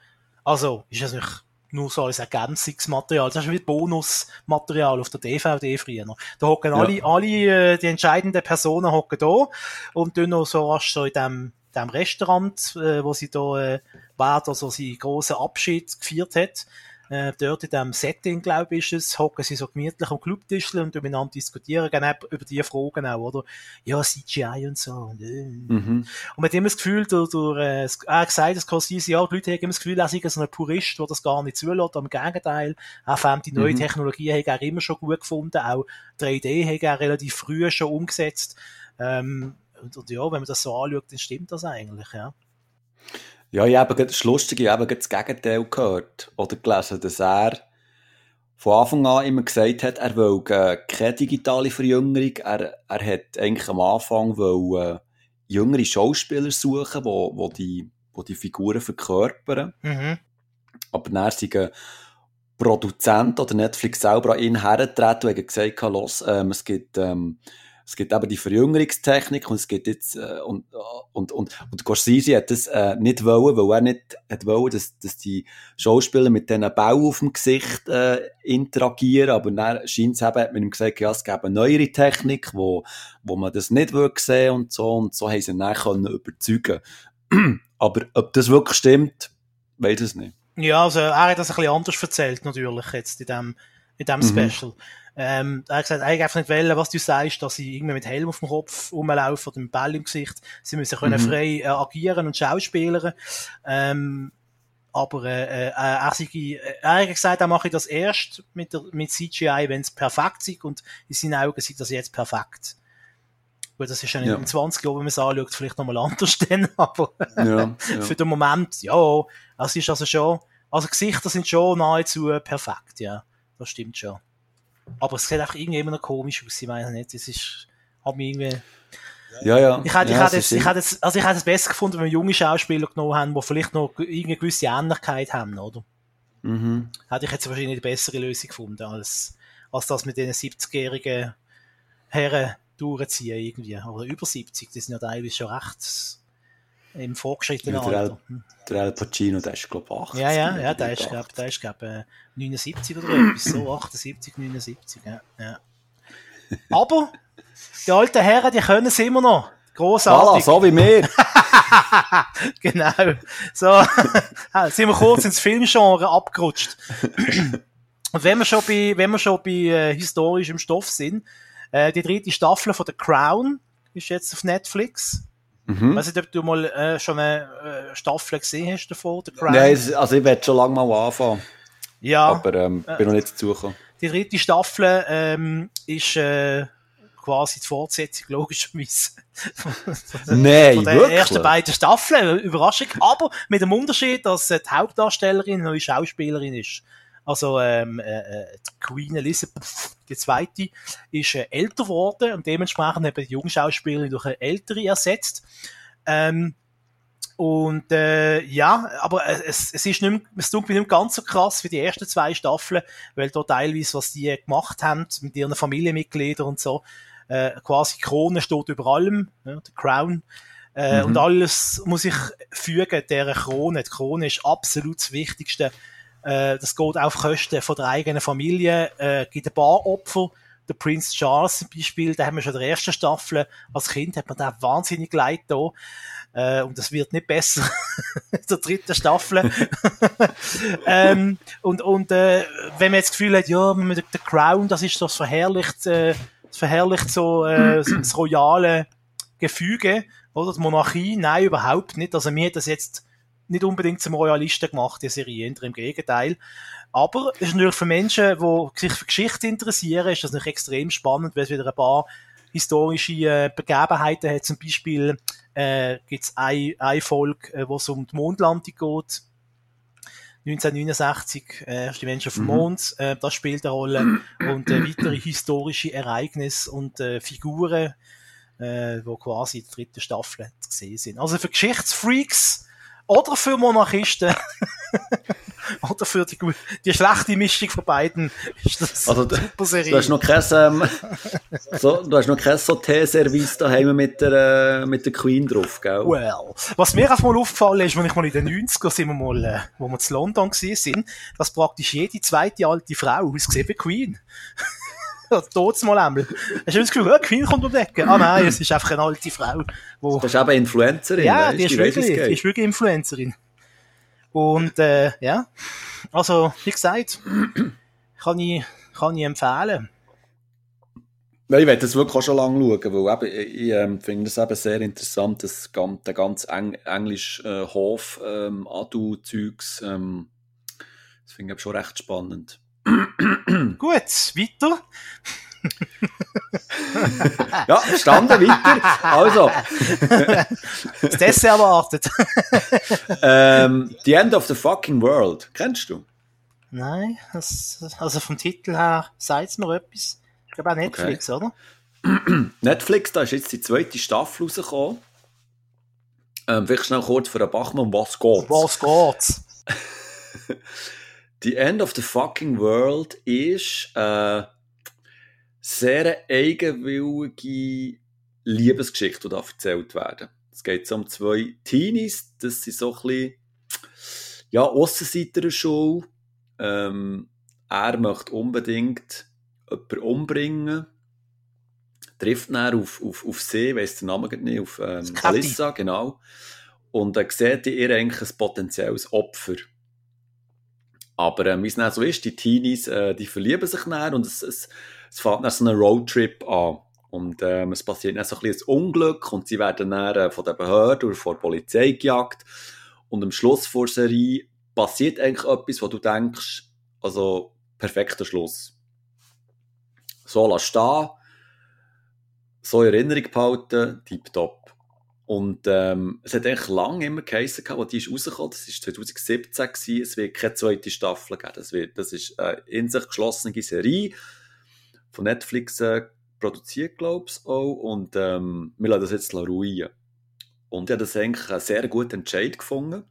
also, ist das nicht nur so als Ergänzungsmaterial. Das ist wie Bonusmaterial auf der DVD früher. Da hocken Ja. alle, alle, äh, die entscheidenden Personen hocken da und dann noch so rasch so in dem, dem Restaurant, äh, wo sie da, äh, war, also seinen grossen Abschied gefeiert hat. Äh, dort in dem Setting, glaube ich, ist es, hocken sie so gemütlich am Clubtischl und miteinander diskutieren, genau über die Fragen auch, oder? Ja, CGI und so. Und, äh. Mhm. Und man hat immer das Gefühl, durch, durch, äh, es- er hat gesagt, das Scorsese, ja, die Leute haben immer das Gefühl, er sei so ein Purist, der das gar nicht zulässt. Im Gegenteil, er fand die neue Mhm. Technologie hat er immer schon gut gefunden. Auch 3D hat er relativ früh schon umgesetzt. Ähm, und, und ja, wenn man das so anschaut, dann stimmt das eigentlich, ja. Ja, ich habe das Lustige, ich habe das Gegenteil gehört oder gelesen, dass er von Anfang an immer gesagt hat, er will äh, keine digitale Verjüngerung. Er, er hat eigentlich am Anfang will, äh, jüngere Schauspieler suchen, wo, wo, die, wo die Figuren verkörpern. Mhm. Aber dann sind ein Produzent oder Netflix selber an ihn hergetreten und hat gesagt, los, ähm, es gibt, ähm, es gibt eben die Verjüngerungstechnik und es gibt jetzt, äh, und, und, und, und Scorsese hat das, äh, nicht wollen, weil er nicht hat wollen, dass, dass die Schauspieler mit diesen Bau auf dem Gesicht, äh, interagieren, aber dann scheint es eben, hat man ihm gesagt, ja, es gäbe eine neuere Technik, wo, wo man das nicht will sehen und so, und so haben sie ihn dann können überzeugen. *clears throat* aber ob das wirklich stimmt, weiß ich es nicht. Ja, also er hat das ein bisschen anders erzählt, natürlich, jetzt in dem, in dem Mhm. Special. Ähm, er hat gesagt, hat einfach nicht wollen, was du sagst, dass sie irgendwie mit Helm auf dem Kopf rumlaufen oder mit Ball im Gesicht. Sie müssen können Mhm. frei äh, agieren und schauspielern. Ähm, aber äh, äh, er, sei, äh, er hat gesagt, er mache das erst mit, der, mit CGI, wenn es perfekt ist und in seinen Augen sieht das jetzt perfekt. Gut, das ist ja, ja. in 20 Jahren, wenn man es anschaut, vielleicht nochmal anders *laughs* dann, aber ja, ja. für den Moment, ja, es ist also schon, also Gesichter sind schon nahezu perfekt, ja, das stimmt schon. Aber es sieht einfach irgendwie immer noch komisch aus, ich meine nicht, es ist, hat mich irgendwie, ja, ja. Ich hätte, ich hätte, es, ich hätte es, also ich hätte es besser gefunden, wenn wir junge Schauspieler genommen haben, die vielleicht noch irgendeine gewisse Ähnlichkeit haben, oder? Mhm. Hätte ich jetzt wahrscheinlich eine bessere Lösung gefunden, als, als das mit diesen 70-jährigen Herren durchziehen irgendwie. Oder über 70, die sind ja teilweise schon recht im vorgeschrittenen ja, der Alter. El, der El Pacino, der ist glaube ich 80. Ja, ja, ja, der ist glaube ich glaub, 79 oder etwas, so *clears throat* 78, 79, ja. ja. Aber die alten Herren, die können es immer noch. Großartig. Voilà, so wie wir. *laughs* genau. So, *laughs* sind wir kurz ins Filmgenre abgerutscht. Und wenn wir schon bei, wenn wir schon bei äh, historischem Stoff sind, äh, die dritte Staffel von The Crown ist jetzt auf Netflix. Mhm. Ich weiß nicht, ob du mal äh, schon eine äh, Staffel gesehen hast davon, The Crown. Nein, also ich werde schon lange mal anfangen. Ja. Aber ähm, bin äh, noch nicht dazu gekommen. Die dritte Staffel ähm, ist äh, quasi die Fortsetzung, logischerweise. *laughs* Nein, von den ersten beiden Staffeln. Überraschung. Aber mit dem Unterschied, dass äh, die Hauptdarstellerin eine neue Schauspielerin ist. Also ähm, äh, äh, die Queen Elizabeth, die zweite, ist äh, älter geworden und dementsprechend eben die junge Schauspielerin durch eine ältere ersetzt. Ähm, und äh, ja, aber es, es ist nicht mehr, es tut mir nicht ganz so krass wie die ersten zwei Staffeln, weil da teilweise, was die gemacht haben mit ihren Familienmitgliedern und so, äh, quasi Krone steht über allem, ja, der Crown. Äh, mhm. Und alles muss ich fügen, der Krone. Die Krone ist absolut das Wichtigste. Äh, das geht auf Kosten von der eigenen Familie, äh, gibt ein paar Opfer. Der Prince Charles zum Beispiel, da haben wir schon in der ersten Staffel, als Kind hat man da wahnsinnig leid da. Äh, und das wird nicht besser *laughs* in der dritten Staffel. *laughs* ähm, und und äh, wenn man jetzt das Gefühl hat, ja, mit der Crown, das ist so das verherrlicht, äh, das verherrlicht so äh, das royale Gefüge, oder? Die Monarchie, nein, überhaupt nicht. Also mir hat das jetzt nicht unbedingt zum Royalisten gemacht, die Serie, im Gegenteil. Aber es ist natürlich für Menschen, die sich für Geschichte interessieren, ist das natürlich extrem spannend, weil es wieder ein paar historische äh, Begebenheiten hat. Zum Beispiel äh, gibt es eine, eine Folge, äh, wo es um die Mondlandung geht. 1969, äh, die Menschen auf dem mhm. Mond, äh, das spielt eine Rolle. Und äh, weitere historische Ereignisse und äh, Figuren, äh, wo quasi in der dritten Staffel zu sehen sind. Also für Geschichtsfreaks oder für Monarchisten *laughs* oder für die, die schlechte Mischung von beiden ist das also, super Serie. Du hast noch kein, ähm, *laughs* so, du hast noch kein so Teeservice daheim mit der, äh, mit der Queen drauf, gell? Well, was mir einfach mal aufgefallen ist, wenn ich mal in den 90ern sind wir mal, äh, wo wir zu London sind, dass praktisch jede zweite alte Frau ausgesehen wie Queen. *laughs* *laughs* Totes mal einmal. Hast du das Gefühl, ja, Queen kommt um die Ecke? Ah nein, es ist einfach eine alte Frau. Wo... Das ist eben Influencerin. Ja, die, die ist, wirklich, die ist wirklich Influencerin. Und äh, ja, also wie gesagt, kann ich, kann ich empfehlen. Ja, ich werde das wirklich auch schon lange schauen, weil eben, ich, ähm, finde es eben sehr interessant, das, der ganze Eng englisch äh, Hof ähm, Adu-Zeugs, ähm, das finde ich schon recht spannend. Gut, weiter. ja, standen weiter. Also. das Dessert erwartet. ähm, the End of the Fucking World. Kennst du? Nein, das, also vom Titel her sagt es mir etwas. Ich glaube auch Netflix, okay. oder? Netflix, da ist jetzt die zweite Staffel rausgekommen. Ähm, vielleicht schnell kurz für den Bachmann, was geht's? Was geht's? *laughs* The End of the Fucking World ist äh, sehr eigenwillige Liebesgeschichte, die da erzählt werden. Es geht so um zwei Teenies, das sind so ein bisschen, ja, Aussenseiter Schule. Ähm, er möchte unbedingt jemanden umbringen, trifft dann auf, auf, auf sie, weiss den Namen nicht, auf ähm, Alissa, genau. Und er sieht in ihr eigentlich ein potenzielles Opfer. Aber ähm, wie es dann so ist, die Teenies, äh, die verlieben sich dann und es, es, es fängt dann so einen Roadtrip an. Und ähm, es passiert dann so ein bisschen ein Unglück und sie werden dann äh, von der Behörde oder von der Polizei gejagt. Und am Schluss der Serie passiert eigentlich etwas, wo du denkst, also perfekter Schluss. So, lass stehen. so in Erinnerung behalten, tipptopp. Und ähm, es hat eigentlich lange immer geheißen, wo die ist rausgekommen, das war 2017, gewesen, es wird keine zweite Staffel geben. Das, wird, das ist eine in sich geschlossene Serie, von Netflix äh, produziert, glaube ich, auch. Und ähm, wir lassen das jetzt ruhen. Und ich habe das eigentlich einen sehr guten Entscheid gefunden.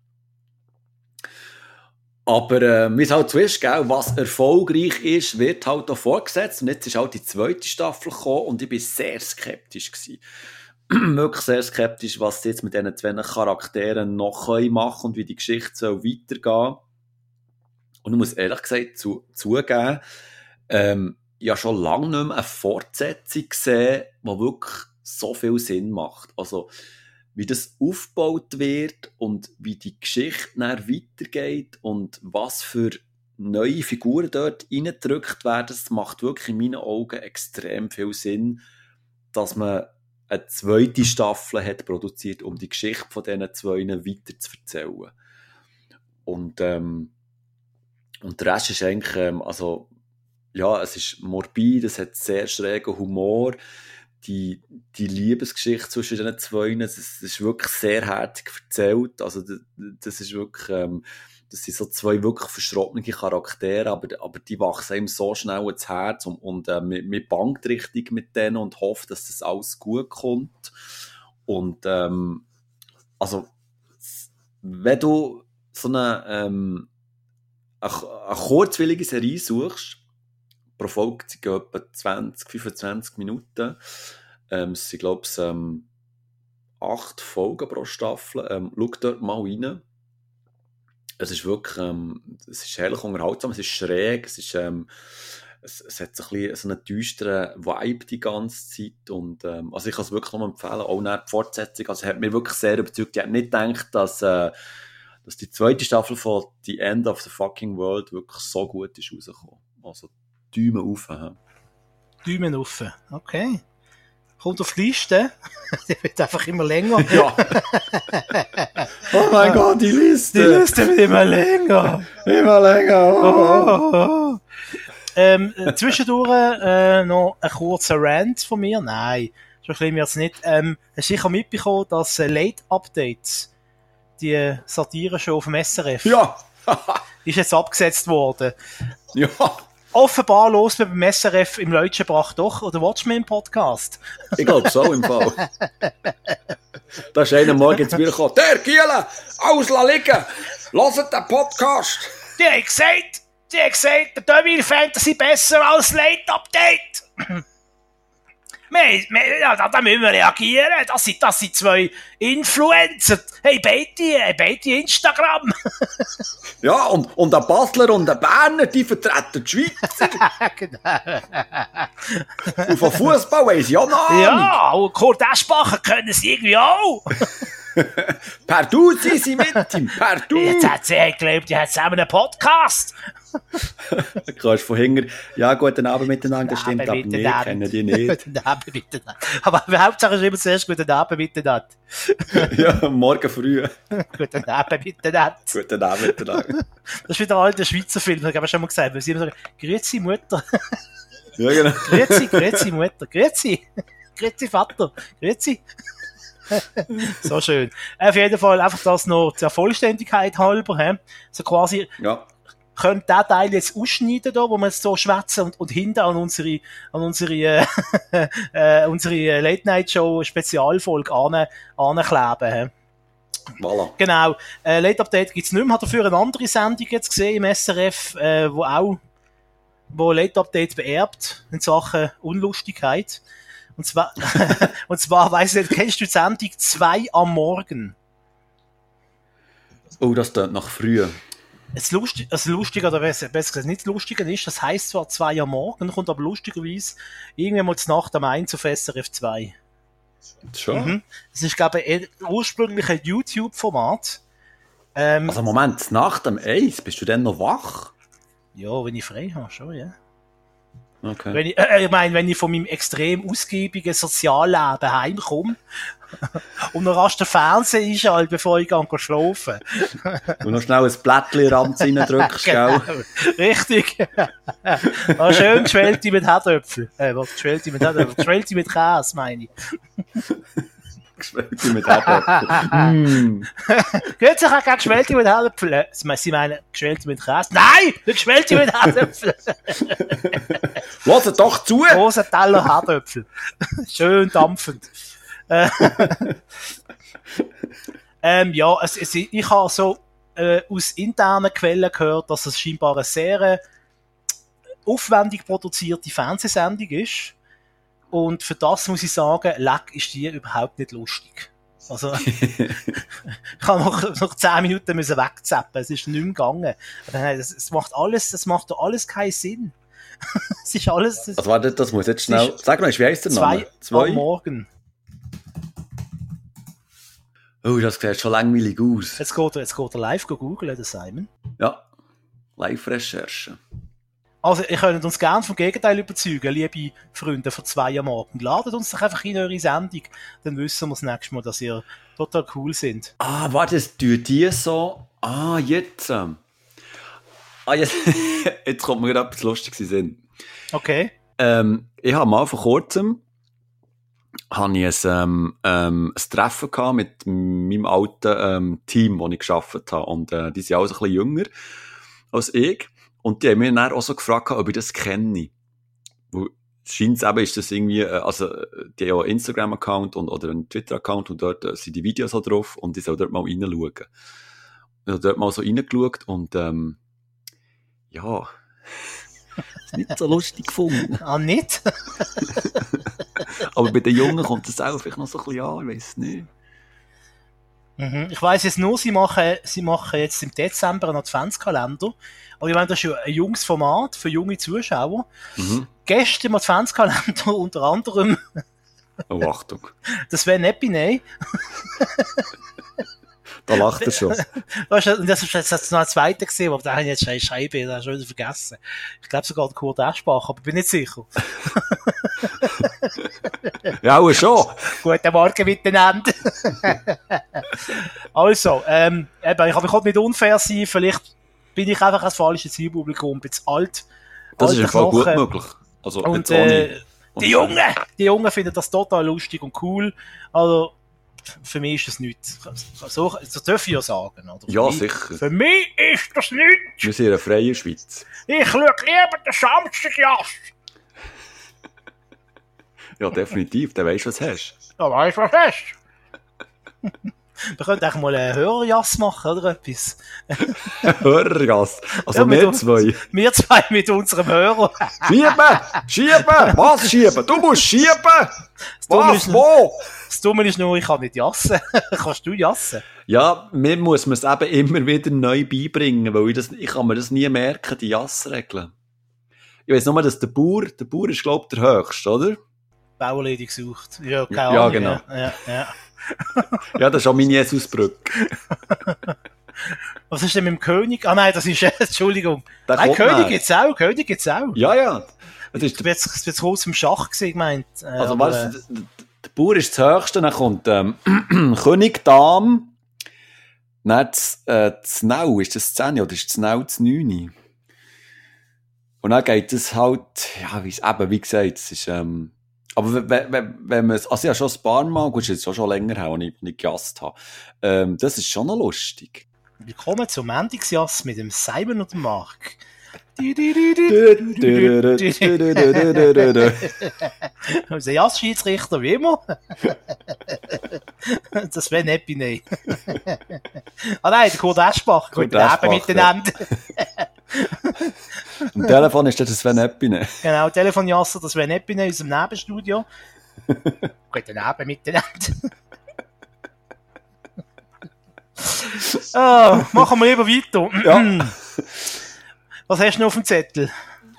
Aber äh, wie es halt so gell, was erfolgreich ist, wird halt auch vorgesetzt. Und jetzt ist halt die zweite Staffel gekommen und ich war sehr skeptisch. Gewesen. *clears throat* Wirklich sehr skeptisch, was sie jetzt mit diesen zwei Charakteren noch machen können und wie die Geschichte soll weitergehen Und ich muss ehrlich gesagt zu, zugeben, ähm, habe schon lange nicht mehr eine Fortsetzung gesehen, die wirklich so viel Sinn macht. Also, wie das aufgebaut wird und wie die Geschichte dann weitergeht und was für neue Figuren dort reingedrückt werden, das macht wirklich in meinen Augen extrem viel Sinn, dass man eine zweite Staffel hat produziert, um die Geschichte von diesen zwei weiter zu erzählen. Und, ähm, und der Rest ist eigentlich, ähm, also, ja, es ist morbid, es hat sehr schrägen Humor, die, die Liebesgeschichte zwischen den zwei, das ist wirklich sehr herzig erzählt. Also, das, das ist wirklich, ähm, das sind so zwei wirklich verschrottene Charaktere, aber, aber die wachsen einem so schnell ins Herz und, und äh, man, man bangt richtig mit denen und hofft, dass das alles gut kommt. Und, ähm, also, wenn du so eine, ähm, eine, eine kurzwillige Serie suchst, pro Folge sind etwa 20, 25 Minuten. Ähm, es sind, glaube ich, ähm, acht Folgen pro Staffel. Ähm, schau dort mal rein. Es ist wirklich, ähm, es ist herrlich unterhaltsam, es ist schräg, es ist, ähm, es, es hat so ein bisschen so einen düsteren Vibe die ganze Zeit und, ähm, also ich kann es wirklich nur empfehlen, auch nach die Fortsetzung, also hat mich wirklich sehr überzeugt, ich hätte nicht gedacht, dass, äh, dass die zweite Staffel von The End of the Fucking World wirklich so gut ist rausgekommen. Also Daumen auf. Daumen auf, okay. Kommt auf die Liste. *laughs* die wird einfach immer länger. Ja. *laughs* oh mein Gott, die Liste. Die Liste wird immer länger. Immer länger. Oh. Oh, oh. Ähm, zwischendurch äh, noch ein kurzer Rant von mir. Nein, so schlimm jetzt nicht. Ähm, hast sicher mitbekommen, dass äh, Late Updates, die Satire-Show vom SRF, ja. *laughs* ist jetzt abgesetzt worden. Ja offenbar los beim SRF im Leutschenbach doch, oder Watchmen Podcast? ich glaube so im Fall. *laughs* da ist einer morgen ins Büro gekommen. Der Giele, alles liegen, hört den Podcast. Die hat gesagt, die hat gesagt, der Devil Fantasy besser als Late Update. Wir, wir, ja, da, müssen wir reagieren. Das sind, das sind zwei Influencer. Hey, beide, hey, beide Instagram. *laughs* ja, und, und ein Basler und ein Berner, die vertreten die Schweiz. *laughs* genau. und von Fußball weiss ich auch noch. Ja, und Kurt Eschbacher können sie irgendwie auch. *laughs* *laughs* Du sind sie mit ihm, Du. Jetzt hat sie geglaubt, die hat zusammen einen Podcast. *laughs* du kannst von hinten, ja, guten Abend miteinander, das stimmt, aber wir kennen die nicht. *laughs* guten Abend miteinander. Aber Hauptsache ist immer zuerst guten Abend miteinander. ja, morgen früh. guten Abend miteinander. Guten Abend miteinander. Das ist wieder ein alter Schweizer Film, das habe ich schon mal gesagt, weil sie immer sagen, grüezi Mutter. ja, genau. grüezi, grüezi Mutter, grüezi. Grüezi Vater, grüezi. So schön. Auf jeden Fall einfach das noch zur Vollständigkeit halber. He? So quasi ja könnt den Teil jetzt ausschneiden, da, wo wir jetzt so schwätzen und, und hinten an unsere, an unsere, äh, *laughs* äh, unsere Late-Night-Show Spezialfolge an, ankleben. Voilà. Genau. Äh, Late Update gibt's nicht mehr. Hat dafür eine andere Sendung jetzt gesehen im SRF, äh, wo auch, wo Late Update beerbt in Sachen Unlustigkeit. Und zwar, *laughs* und zwar, weiss ich nicht, kennst du die Sendung 2 am Morgen? Oh, das klingt nach früher. Das Lustige, das Lustige oder besser gesagt nicht das Lustige ist, das heisst zwar 2 am Morgen, kommt aber lustigerweise irgendwann mal zur Nacht am 1 auf SRF 2. Schon? Mhm. Das ist, glaube ich, ursprünglich ein YouTube-Format. Ähm, also Moment, Nacht am 1, bist du denn noch wach? Ja, wenn ich frei habe, schon, ja. Okay. Wenn ich, äh, ich meine, wenn ich von meinem extrem ausgiebigen Sozialleben heimkomme *laughs* und noch rasch den Fernseher einschalte, bevor ich gehe schlafen. *laughs* Und noch schnell ein Blättchen Rand reindrückst, *laughs* gell? Richtig. ah, schön geschwellte mit Herdöpfel. Äh, was? Geschwellte mit Herdöpfel. Geschwellte mit Käse, meine ich. Geschwellte mit Erdäpfeln. *laughs* mm. Geht sich auch gerne geschwellte mit Herdöpfel? Äh, Sie meinen geschwellte mit Käse? Nein! Nicht geschwellte mit Herdöpfel. *laughs* Hört doch zu! Großer Teller Herdöpfel. Schön dampfend. Äh, *laughs* ähm, ja, es, ich habe so äh, aus internen Quellen gehört, dass es scheinbar eine sehr äh, aufwendig produzierte Fernsehsendung ist. Und für das muss ich sagen, Leck ist die überhaupt nicht lustig. Also, *laughs* *laughs* ich habe noch, noch 10 Minuten müssen wegzappen. Es ist nicht mehr gegangen. Es, macht alles, das macht doch alles keinen Sinn. *laughs* es ist alles. Das, also, warte, das muss jetzt schnell. Sag mal, wie heißt der Name? Zwei am Morgen. Oh, das sieht schon langweilig aus. Jetzt geht er, jetzt geht er live googeln, der Simon. Ja, Live-Recherche. Also, ihr könnt uns gerne vom Gegenteil überzeugen, liebe Freunde von zwei am Morgen. Ladet uns doch einfach in eure Sendung, dann wissen wir das nächste Mal, dass ihr total cool sind. Ah, warte, es tut die so. Ah, jetzt. ähm. Ah, jetzt, *laughs* jetzt kommt mir gerade etwas Lustiges in. Okay. Ähm, ich habe mal vor kurzem habe ich ein, ähm, ähm, ein Treffen gehabt mit meinem alten ähm, Team, das ich geschafft habe. Und äh, die sind auch ein bisschen jünger als ich. Und die haben mich dann auch so gefragt, ob ich das kenne. Weil es scheint eben, ist das irgendwie, äh, also die haben auch einen Instagram-Account und, oder einen Twitter-Account und dort äh, sind die Videos auch drauf und ich soll dort mal reinschauen. Ich habe dort mal so reingeschaut und ähm, ja, ist *laughs* nicht so lustig gefunden. Ah, nicht? *laughs* Aber bei den Jungen kommt es auch vielleicht noch so ein bisschen an, ich weiß nicht. Mhm. Ich weiss jetzt nur, sie machen, sie machen jetzt im Dezember einen Adventskalender. Aber ich meine, das ist ja ein junges Format für junge Zuschauer. Mhm. Gestern im Adventskalender *laughs* unter anderem Oh, Achtung. das Sven Epiney. *laughs* Da lacht er schon. *laughs* Weißt du, und das ist jetzt noch ein zweiter gesehen, aber da habe ich jetzt schon Scheibe, da schon wieder vergessen. Ich glaube sogar Kurt Eschbach, aber bin nicht sicher. Ja, auch schon. *laughs* Guten Morgen miteinander. *laughs* also, ähm, eben, ich habe mich nicht unfair sein, vielleicht bin ich einfach als falsches Zielpublikum, bin zu alt. Das ist im Fall gut möglich. Also, Und äh, die Jungen, die Jungen finden das total lustig und cool. Also, für mich ist das nichts. So, das darf ich ja sagen. Oder? Für Ja, mich, sicher. Für mich ist das nichts. Wir sind in einer freien Schweiz. Ich schaue lieber den Samstagjass. Ja, definitiv. Der weißt, was du hast. Da weißt du, was hast. *laughs* Wir könnten eigentlich mal einen Hörerjass machen, oder etwas? *laughs* Hörergast. Also Ja, wir zwei. Wir zwei mit unserem Hörer. Schieben! Schieben! Was schieben? Du musst schieben! Dumme Was? ist- Wo? Das Dumme ist nur, ich kann nicht jassen. *laughs* Kannst du jassen? Ja, mir muss man es eben immer wieder neu beibringen, weil ich, das, ich kann mir das nie merken, die Jassregeln. Ich weiss nur, dass der Bauer, der Bauer ist, glaub ich, der Höchste, oder? Bauerledig gesucht. Ja, keine Ja, Ahnung. genau. Ja, ja, *laughs* ja. Das ist auch meine Jesusbrücke. Was ist denn mit dem König? Ah nein, das ist, *laughs* Entschuldigung. Der Nein, König gibt's auch, König gibt's auch. Ja, ja. Das ist Du der, es wird kurz im Schach gesehen, gemeint. Äh, also, aber, weißt, du, der, Bauer ist das Höchste, dann kommt ähm, *clears throat* König, Dame, dann das, äh, das Nau, ist das 10 oder ist das Nau das 9? Und dann geht es halt, ja, wie, eben, wie gesagt, es ist, ähm, aber wenn, wenn, wenn- wenn man es, also habe schon ein paar Mal, gut, ist jetzt auch schon länger her, als ich nicht gejasst habe, ähm, das ist schon noch lustig. Willkommen zum Mendigsjass mit dem Simon und dem Mark. *laughs* Unser Jass-Schiedsrichter, wie immer. *laughs* das wäre nicht Epiney. *laughs* ah nein, der Kurt Eschbach. Abend Eschbach, miteinander. *laughs* Am Telefon ist das Sven Epine. Genau, Telefonjasser, das wäre Epiney aus dem Nebenstudio. *laughs* Guten Abend miteinander. *laughs* ah, machen wir lieber weiter. Ja. *clears throat* Was hast du noch auf dem Zettel?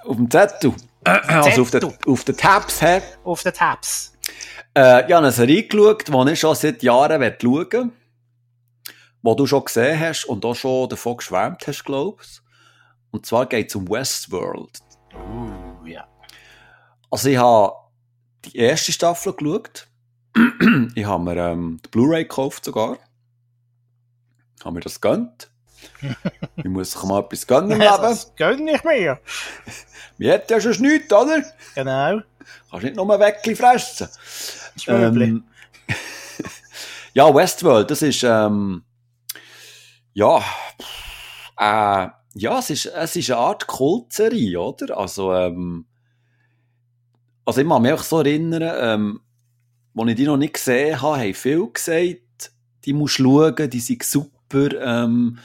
Auf dem Zettel. Also auf den, auf den Tabs her. Auf den Tabs. Äh, ich habe eine Serie geschaut, die ich schon seit Jahren schauen will. Die du schon gesehen hast und auch schon davon geschwärmt hast, glaube ich. Und zwar geht es um Westworld. Uh, ja. also ich habe die erste Staffel geschaut. *clears throat* ich habe mir ähm, die Blu-ray gekauft sogar. Ich habe mir das gönnt. *laughs* ich muss sich mal etwas gönnen im Leben. Das gönn nicht mehr. Wir *laughs* hätten ja schon nichts, oder? Genau. Kannst nicht nur ein Weckli fressen. Ähm, *laughs* ja, Westworld, das ist, ähm, ja, äh, ja, es ist, es ist eine Art Kultserie, oder? Also, ähm, also ich kann mich auch so erinnern, ähm, als ich die noch nicht gesehen habe, haben viele gesagt, die musst schauen, die sind super, ähm,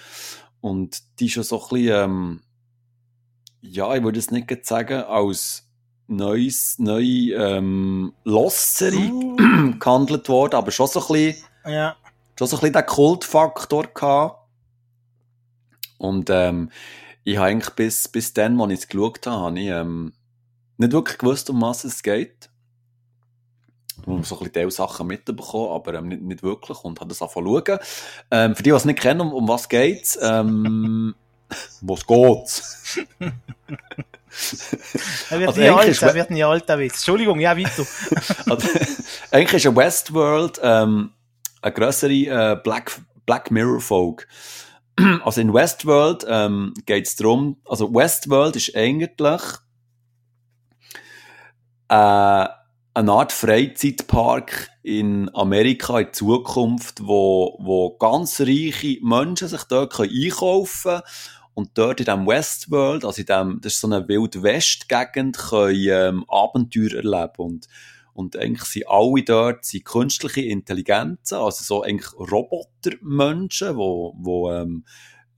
und die ist schon so ein bisschen, ähm, ja, ich würde es nicht sagen, als neues, neue ähm, Losserie uh. gehandelt worden, aber schon so ein bisschen, ja. schon so ein bisschen den Kultfaktor gehabt. Und ähm, ich habe eigentlich bis, bis dann, als ich es geschaut habe, habe ich ähm, nicht wirklich gewusst, um was es geht. Ich habe so ein bisschen Sachen mitbekommen, aber ähm, nicht, nicht wirklich und habe das angefangen zu schauen. Ähm, für die, die es nicht kennen, um, um was geht es? Ähm, *laughs* was geht's? *laughs* er wird also nie alt, er wird nie alt, der Witz. Entschuldigung, ja, weiter. *laughs* also, eigentlich ist ein Westworld ähm, eine größere äh, Black, Black Mirror Folk. *clears throat* also in Westworld ähm, geht es darum, also Westworld ist eigentlich äh, eine Art Freizeitpark in Amerika in Zukunft, wo, wo ganz reiche Menschen sich dort einkaufen können und dort in diesem Westworld, also in dem, das ist so eine Wild-West-Gegend, können ähm, Abenteuer erleben. Und, und eigentlich sind alle dort sind künstliche Intelligenzen, also so eigentlich Robotermenschen, wo, wo ähm,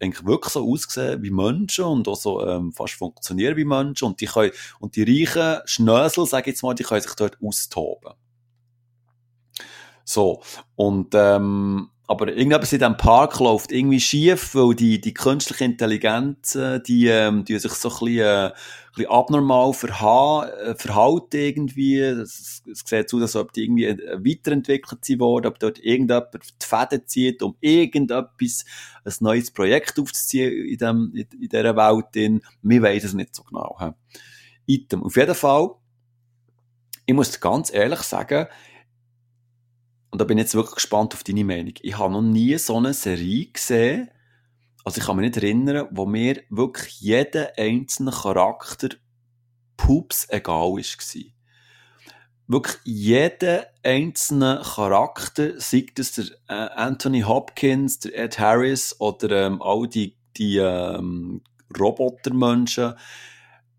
eigentlich wirklich so aussehen wie Menschen und auch so ähm, fast funktionieren wie Menschen. Und die, können, und die reichen Schnösel, sage ich jetzt mal, die können sich dort austoben. So, und ähm, aber irgendetwas in diesem Park läuft irgendwie schief, weil die, die künstliche Intelligenz, die, ähm, die sich so ein bisschen, äh, bisschen abnormal äh, verhalten irgendwie. Es, sieht so, als ob die irgendwie äh, weiterentwickelt sind worden, ob dort irgendjemand die Fäden zieht, um irgendetwas, ein neues Projekt aufzuziehen in, dem, in, in dieser Welt. Drin. Wir wissen es nicht so genau. Item. Auf jeden Fall, ich muss ganz ehrlich sagen, und da bin ich jetzt wirklich gespannt auf deine Meinung. Ich habe noch nie so eine Serie gesehen, also ich kann mich nicht erinnern, wo mir wirklich jeder einzelne Charakter pups egal war. Wirklich jeder einzelne Charakter, sei das der äh, Anthony Hopkins, der Ed Harris oder ähm, all die, die ähm, Robotermenschen,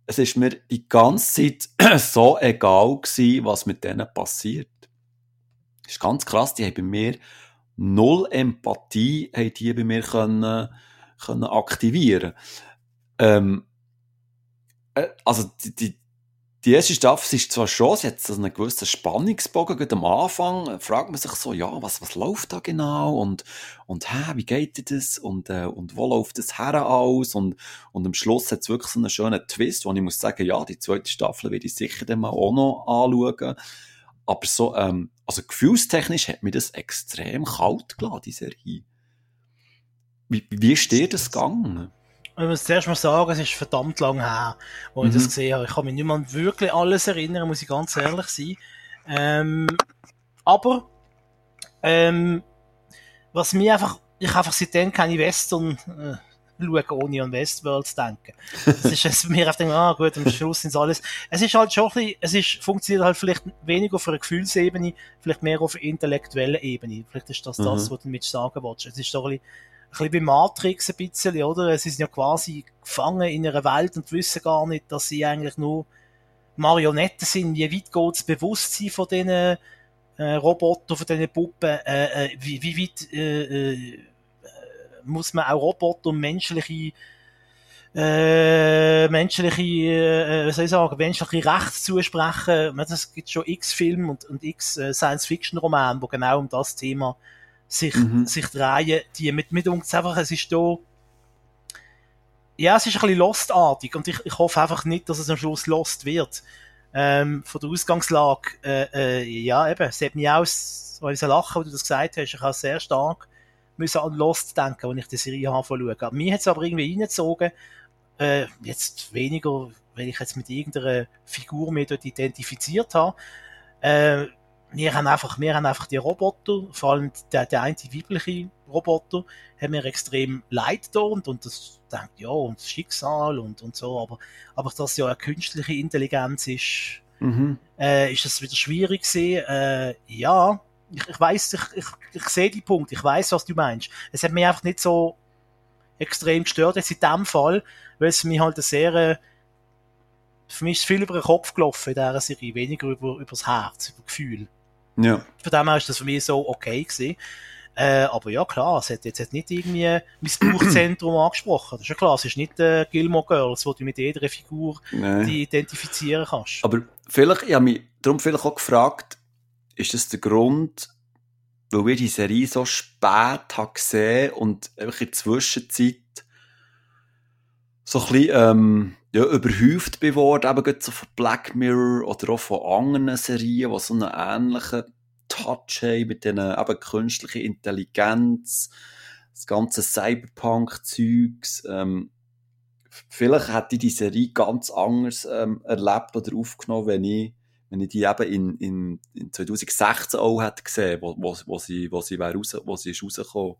es ist mir die ganze Zeit *clears throat* so egal gewesen, was mit denen passiert. Das ist ganz krass, die haben bei mir null Empathie haben die bei mir können, können aktivieren. Ähm, äh, also die, die, die erste Staffel ist zwar schon, sie hat so einen gewissen Spannungsbogen, gerade am Anfang fragt man sich so, ja, was, was läuft da genau und, und hä, wie geht das und, äh, und wo läuft das her aus und, und am Schluss hat es wirklich so einen schönen Twist, wo ich muss sagen, ja, die zweite Staffel werde ich sicher dann mal auch noch anschauen. Aber so, ähm, also gefühlstechnisch hat mir das extrem kalt gelassen, die Serie. Wie, wie dir das gegangen? Ich muss zuerst mal sagen, es ist verdammt lang her, wo mhm. ich das mhm. gesehen habe. Ich kann mich nicht mehr wirklich alles erinnern, muss ich ganz ehrlich sein. Ähm, aber, ähm, was mir einfach, ich einfach seitdem keine Western, äh, schauen, ohne an Westworld zu denken. Das ist es mir auf den, ah, gut, am Schluss sind es alles. Es ist halt schon ein bisschen, es ist, funktioniert halt vielleicht weniger auf einer Gefühlsebene, vielleicht mehr auf einer intellektuellen Ebene. Vielleicht ist das mhm. das, was du damit sagen willst. Es ist so ein bisschen, ein bisschen wie Matrix ein bisschen, oder? Sie sind ja quasi gefangen in einer Welt und wissen gar nicht, dass sie eigentlich nur Marionetten sind. Wie weit geht das Bewusstsein von diesen äh, Robotern, von diesen Puppen? Äh, äh, wie, wie weit äh, äh, muss man auch Roboter und menschliche äh, menschliche, äh, soll ich sagen, menschliche Rechte zusprechen. Es gibt schon x Filme und, und x äh, Science-Fiction-Romane, wo genau um das Thema sich, mhm. sich drehen. Die mit, mit uns einfach, es ist da, ja, es ist ein bisschen Lost-artig und ich, ich hoffe einfach nicht, dass es am Schluss Lost wird. Ähm, von der Ausgangslage, äh, äh, ja, eben, es hat mich auch, weil ich so lachen, wo du das gesagt hast, ich habe sehr stark müssen an Lost denken, wenn ich die Serie habe schauen. Mir hat es aber irgendwie reingezogen, äh, jetzt weniger wenn ich jetzt mit irgendeiner Figur mich dort identifiziert habe, äh, wir haben einfach, wir haben einfach die Roboter, vor allem der, der eine weibliche Roboter, haben mir extrem leid getan und das denkt, ja, und das Schicksal und, und so, aber, aber dass ja eine künstliche Intelligenz ist, mhm. äh, ist es wieder schwierig gewesen. Äh, ja, ich, ich weiß, ich, ich, ich sehe die Punkt, ich weiß, was du meinst. Es hat mich einfach nicht so extrem gestört jetzt in dem Fall, weil es mich halt eine sehr, äh, für mich ist viel über den Kopf gelaufen in dieser Serie, weniger über, über das Herz, über Gefühl. Ja. Von dem her ist das für mich so okay gewesen. Äh, aber ja, klar, es hat jetzt nicht irgendwie Missbrauchszentrum angesprochen. Das ist ja klar, es ist nicht äh, Gilmore Girls, wo du mit jeder Figur die identifizieren kannst. Aber vielleicht, ich habe mich darum vielleicht auch gefragt, ist das der Grund, weil wir die Serie so spät haben gesehen und einfach in der Zwischenzeit so ein bisschen, ähm, ja, überhäuft geworden, eben so von Black Mirror oder auch von anderen Serien, die so einen ähnlichen Touch haben mit diesen eben künstlichen Intelligenz, das ganze Cyberpunk-Zeugs. Ähm, vielleicht hätte ich die Serie ganz anders ähm, erlebt oder aufgenommen, wenn ich, wenn ich die eben in, in, in 2016 auch hätte gesehen, wo, wo, wo sie, wo sie, raus, wo sie ist rausgekommen.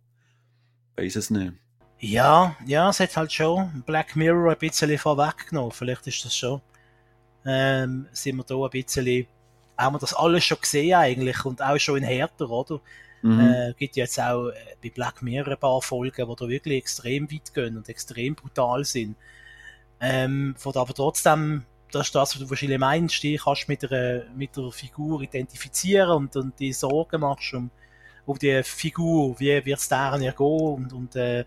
Weiss es nicht. Ja, ja, es hat halt schon Black Mirror ein bisschen vorweggenommen. Vielleicht ist das schon. Ähm, sind wir da ein bisschen, haben wir das alles schon gesehen eigentlich und auch schon in härter, oder? Mhm. Äh, gibt jetzt auch äh, bei Black Mirror ein paar Folgen, die da wirklich extrem weit gehen und extrem brutal sind. Ähm, von aber trotzdem, das ist das, was du wahrscheinlich meinst, die kannst mit der, mit Figur identifizieren und, und die Sorgen machst um, um die Figur, wie wird es deren ja gehen und, und äh,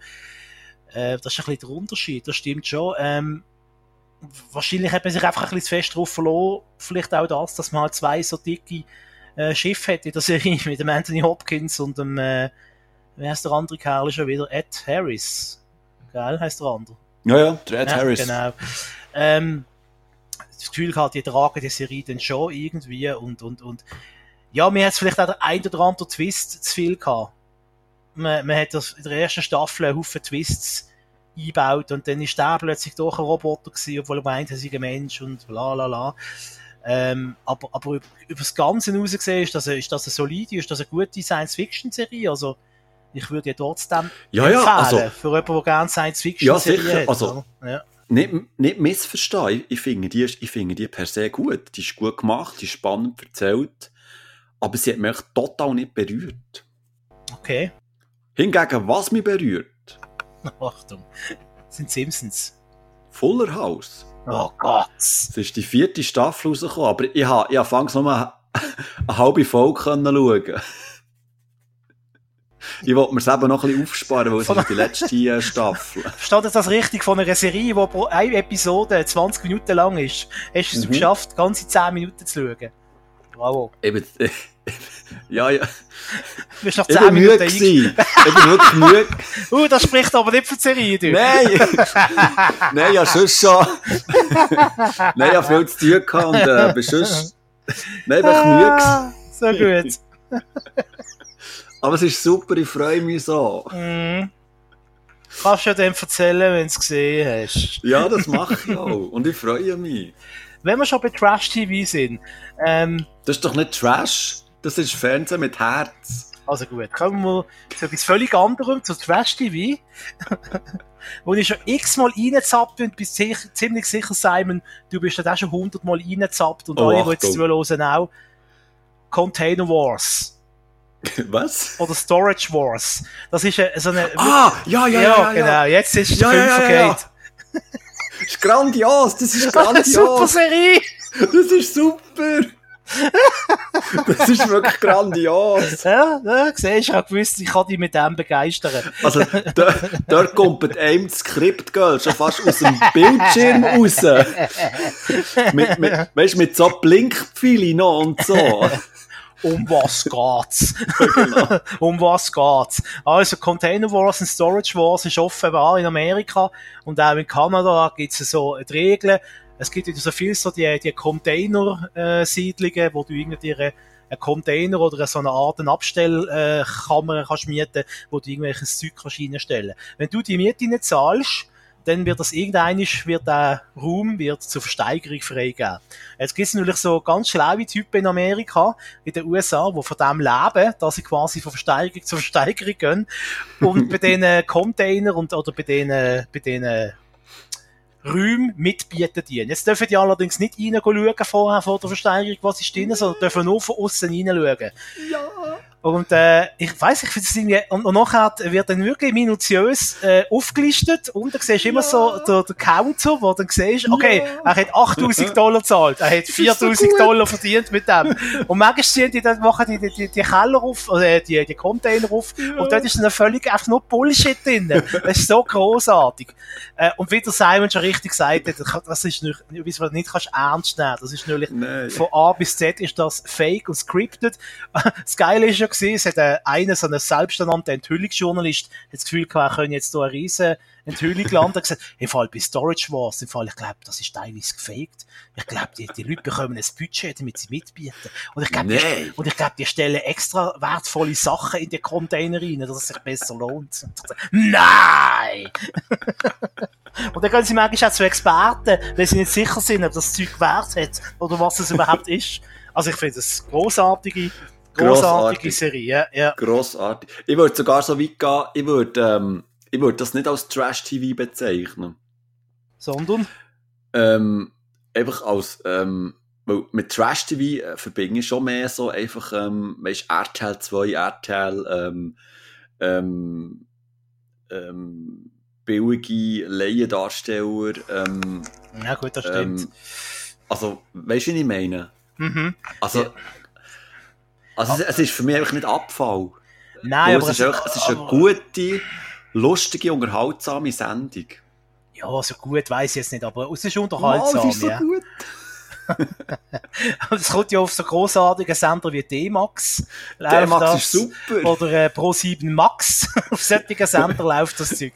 äh, das ist ein bisschen der Unterschied, das stimmt schon. Ähm, wahrscheinlich hat man sich einfach ein bisschen zu fest drauf verloren, vielleicht auch das, dass man halt zwei so dicke äh, Schiffe hat in der Serie mit dem Anthony Hopkins und dem, äh, wie heißt der andere Kerl schon wieder? Ed Harris. Geil, heißt der andere? Ja, ja, der Ed ja, Harris. Genau. Ähm, das Gefühl gehabt, die tragen die Serie dann schon irgendwie und, und, und ja, mir hat es vielleicht auch der ein oder andere Twist zu viel gehabt. Man, man hat das in der ersten Staffel einen Haufen Twists eingebaut und dann ist der plötzlich doch ein Roboter gewesen, obwohl er meint, er sei ein Mensch und bla bla bla. Ähm, aber, aber über, über das Ganze hinaus gesehen, ist das, eine, ist das eine solide, ist das eine gute Science-Fiction-Serie? Also, ich würde ja trotzdem ja, ja, also, für jemanden, der gerne Science-Fiction-Serie ja, hat. Also, ja. Nicht, nicht missverstehen, ich finde, die, ich finde die per se gut. Die ist gut gemacht, die ist spannend erzählt, aber sie hat mich total nicht berührt. Okay. Hingegen, was mich berührt? *laughs* Achtung, sind Simpsons. Fuller House. Oh Gott. Es ist die vierte Staffel rausgekommen, aber ich habe, ich habe fangs nur eine, eine halbe Folge schauen Ich wollte mir es eben noch ein bisschen aufsparen, weil es ist die letzte *laughs* Staffel. Versteht das richtig von einer Serie, die pro eine Episode 20 Minuten lang ist? Hast du es mhm. geschafft, ganze 10 Minuten zu schauen? Bravo. *laughs* Eben, ja, ja. Du bist nach 10 Minuten Ich bin wirklich müde. *laughs* uh, das spricht aber nicht für die Serie, du. Nein! *laughs* Nein, ja, sonst schon. Nein, ja, viel zu tun gehabt und, äh, bin sonst... Nein, bin ich müde ah, So gut. aber es ist super, ich freue mich so. Mm. Kannst du ja dann erzählen, wenn du es gesehen hast. ja, das mache ich auch. Und ich freue mich. Wenn wir schon bei Trash-TV sind, ähm, Das ist doch nicht Trash. Das ist Fernsehen mit Herz. Also gut, kommen wir zu etwas völlig anderem, zu Trash-TV. *laughs* wo ich schon x-mal reingezappt und bist sicher, ziemlich sicher, Simon, du bist da auch schon hundertmal reingezappt und oh, alle, die jetzt zuhören, auch. Container Wars. *laughs* Was? Oder Storage Wars. Das ist so eine... Ah, ja, ja, ja, ja, genau. Ja. Jetzt ist der ja, ja, ja, ja. *laughs* Das ist grandios, *laughs* das ist grandios. super Serie. Das ist super. das ist wirklich grandios. Ja, ja siehst ich habe gewusst, ich kann dich mit dem begeistern. Also, dort kommt einem das Skript, gell, schon fast aus dem Bildschirm raus. mit, mit, weißt du, mit so Blinkpfeilen noch und so. Um was geht's? genau. *laughs* um was geht's? Also Container Wars und Storage Wars ist offenbar in Amerika und auch in Kanada gibt's so Regeln. Es gibt wieder so viel so die, die Container-Siedlungen, wo du irgendwie einen Container oder so eine Art Abstellkammer kannst mieten, wo du irgendwelches Zeug kannst reinstellen. Wenn du die Miete nicht zahlst, dann wird das irgendeinisch wird der Raum wird zur Versteigerung freigegeben. Jetzt gibt es natürlich so ganz schlaue Typen in Amerika, in den USA, die von dem leben, dass sie quasi von Versteigerung zu Versteigerung gehen und bei *laughs* diesen Container und oder bei diesen bei diesen Räume mitbieten die. Jetzt dürfen die allerdings nicht reinschauen vorher vor der Versteigerung, was ist drin, sondern dürfen nur von außen reinschauen. Ja. Und äh, ich weiß, ich finde es irgendwie, und, und nachher wird dann wirklich minutiös äh, aufgelistet und dann siehst du immer ja. so der, der Counter, wo dann siehst, okay, ja. er hat 8000 Dollar gezahlt, er hat 4000 so Dollar verdient mit dem. Und manchmal ziehen die dann, machen die, die, die Keller auf, oder die, die Container auf ja. und dort ist dann völlig einfach nur Bullshit drin. Das ist so großartig. Äh, und wie der Simon schon richtig gesagt hat, das ist nicht, wie du nicht kannst ernst nehmen. Das ist natürlich, Nein. von A bis Z ist das fake und scripted. Das Geile ist ja gesehen, es hat äh, einer, so ein selbsternannter Enthüllungsjournalist, hat das Gefühl gehabt, er könnte jetzt hier eine riesen Enthüllung landen, gesagt, im Fall bei Storage Wars, im Fall, ich glaube, das ist teilweise gefaked. Ich glaube, die, die Leute bekommen ein Budget, damit sie mitbieten. Und ich glaube, die, und ich glaube, die stellen extra wertvolle Sachen in die Container rein, dass es sich besser lohnt. Nein! *laughs* Und dann gehen sie manchmal auch zu Experten, weil sie nicht sicher sind, ob das Zeug wert hat oder was es überhaupt ist. Also ich finde das großartige Großartige Serie, ja. Grossartig. Ich würde sogar so weit gehen, ich würde, ähm, ich würde das nicht als Trash-TV bezeichnen. Sondern? Ähm, einfach als, ähm, weil mit Trash-TV äh, verbinde ich schon mehr so einfach, ähm, weißt RTL 2, RTL, ähm, ähm, ähm, billige Laiendarsteller, ähm, Ja gut, das stimmt. Ähm, also, weißt du, was ich meine? Mhm. Also, ja. Also es, es, ist für mich einfach nicht Abfall. Nein, aber es ist, einfach, es ist eine gute, lustige, unterhaltsame Sendung. Ja, so gut weiß ich jetzt nicht, aber es ist unterhaltsam. Oh, ist so ja. gut. *laughs* es kommt ja auf so großartige Sender wie D-Max. D-Max ist super. Oder äh, Pro7 Max. *laughs* auf solchen Sender *laughs* läuft das Zeug.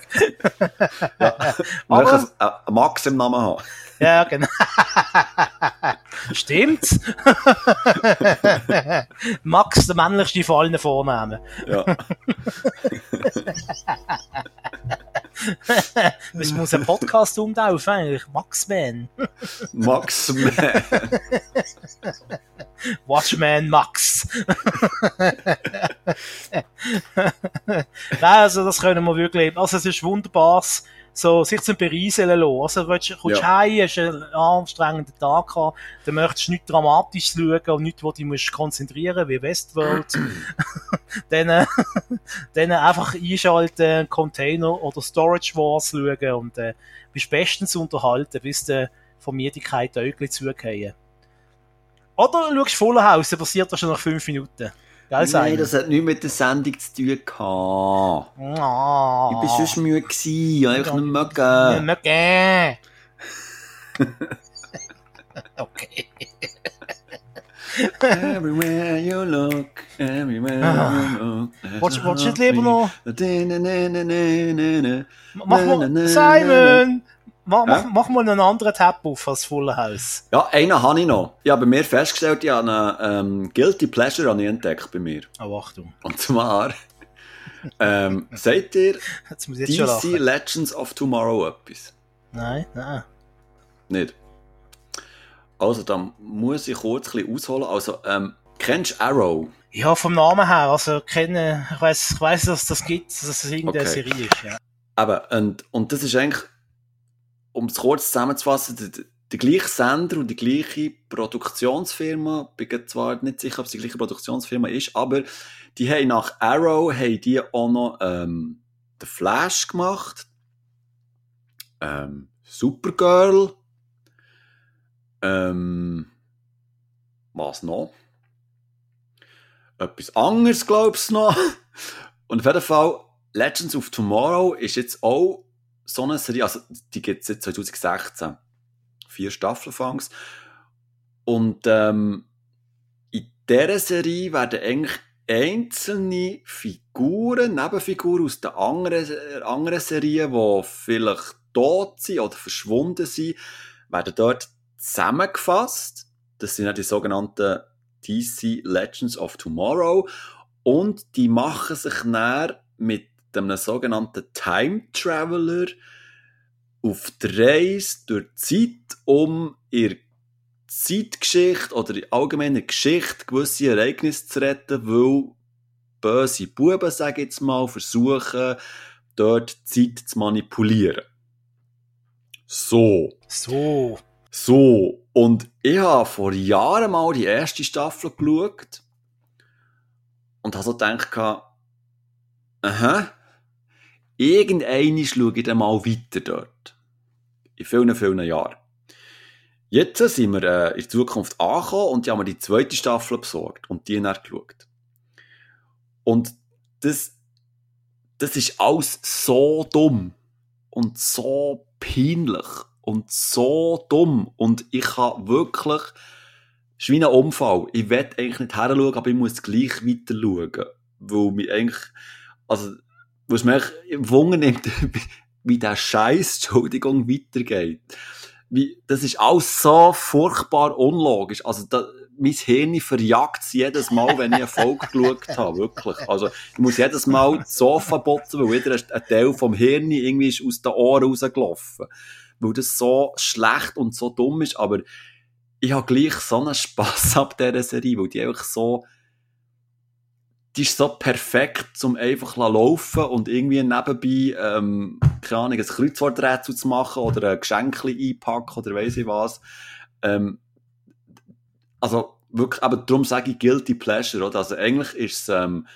ja. Aber, ein Max im Namen haben. Ja, genau. *laughs* Stimmt. *laughs* Max, der männlichste von allen Vornamen. Ja. *laughs* Das muss ein Podcast umtaufen, eigentlich. Max-Man. Max-Man. Watchman Max. Nein, also das können wir wirklich, also es ist wunderbares so sich zum Berieseln lassen. Also, willst, du kommst ja. heim, hast einen anstrengenden Tag gehabt, dann möchtest du nichts Dramatisches schauen und nichts, wo du dich konzentrieren wie Westworld. *clears throat* dann, äh, *laughs* dann einfach einschalten, Container oder Storage Wars schauen und äh, bist bestens unterhalten, bis du von Müdigkeit Äugli zugehen. Oder du schaust Fuller Haus, dann passiert das schon nach fünf Minuten. Gell, Nein, das hat nichts mit der Sendung zu tun gehabt. Oh. Ich war sonst müde gewesen, einfach nicht mögen. Nicht mögen. *laughs* okay. everywhere you look, everywhere ah. you look. Willst du jetzt lieber noch? Mach mal, Simon! Mach, mach, mach, mal einen anderen Tab auf als Full House. Ja, einen habe ich noch. Ich habe bei mir festgestellt, ich habe einen ähm, Guilty Pleasure an entdeckt bei mir. Oh, Achtung. Und zwar, ähm, *laughs* seht ihr DC Legends of Tomorrow etwas? Nein, nein. Nicht? Also, dann muss ich kurz ein bisschen ausholen. Also, ähm, kennst du Arrow? Ja, vom Namen her. Also, kenne, ich weiß, ich weiss, dass das gibt, dass es irgendeine okay. Serie ist, ja. Aber, und, und das ist eigentlich um es kurz zusammenzufassen, der, der gleiche Sender und die gleiche Produktionsfirma, ich bin zwar nicht sicher, ob es die gleiche Produktionsfirma ist, aber die haben nach Arrow haben die auch noch ähm, The Flash gemacht, ähm, Supergirl, ähm, was noch? Etwas anderes, glaubst du noch? *laughs* Und auf jeden Fall, Legends of Tomorrow ist jetzt auch so eine Serie, also die gibt es seit 2016. Vier Staffeln fangs. Und ähm, in dieser Serie werden eigentlich einzelne Figuren, Nebenfiguren aus den anderen, anderen Serien, die vielleicht tot sind oder verschwunden sind, werden dort zusammengefasst. Das sind ja die sogenannten DC Legends of Tomorrow. Und die machen sich näher mit einem sogenannten Time Traveler auf der Reise durch die Zeit, um ihr Zeitgeschichte oder in allgemeiner Geschichte gewisse Ereignisse zu retten, weil böse Buben, sage ich jetzt mal, versuchen, dort die Zeit zu manipulieren. So. So. So. Und ich habe vor Jahren mal die erste Staffel geschaut und habe so gedacht, aha, irgendeine schaue ich dann mal weiter dort. In vielen, vielen Jahren. Jetzt sind wir äh, in Zukunft angekommen und die haben mir die zweite Staffel besorgt und die dann geschaut. Und das, das ist alles so dumm und so peinlich und so dumm. Und ich habe wirklich, es ist wie ein Unfall. Ich will eigentlich nicht her schauen, aber ich muss gleich weiter schauen. Weil mich eigentlich, also, was mich Wunder nimmt, *laughs* wie der Scheiß, Entschuldigung, weitergeht. Wie, das ist alles so furchtbar unlogisch. Also, da, mein Hirn verjagt es jedes Mal, wenn ich eine Folge *laughs* geschaut habe. Wirklich. Also, ich muss jedes Mal das Sofa botzen, weil wieder ein Teil vom Hirn irgendwie ist aus den Ohren rausgelaufen. Weil das so schlecht und so dumm ist. Aber ich habe gleich so einen Spass ab dieser Serie, weil die einfach so, die ist so perfekt, zum einfach laufen und irgendwie nebenbei, ähm, keine Ahnung, ein Kreuzworträtsel zu machen oder ein Geschenk einpacken oder weiss ich was. Ähm, also wirklich, aber darum sage ich Guilty Pleasure, oder? Also eigentlich ist es, ähm,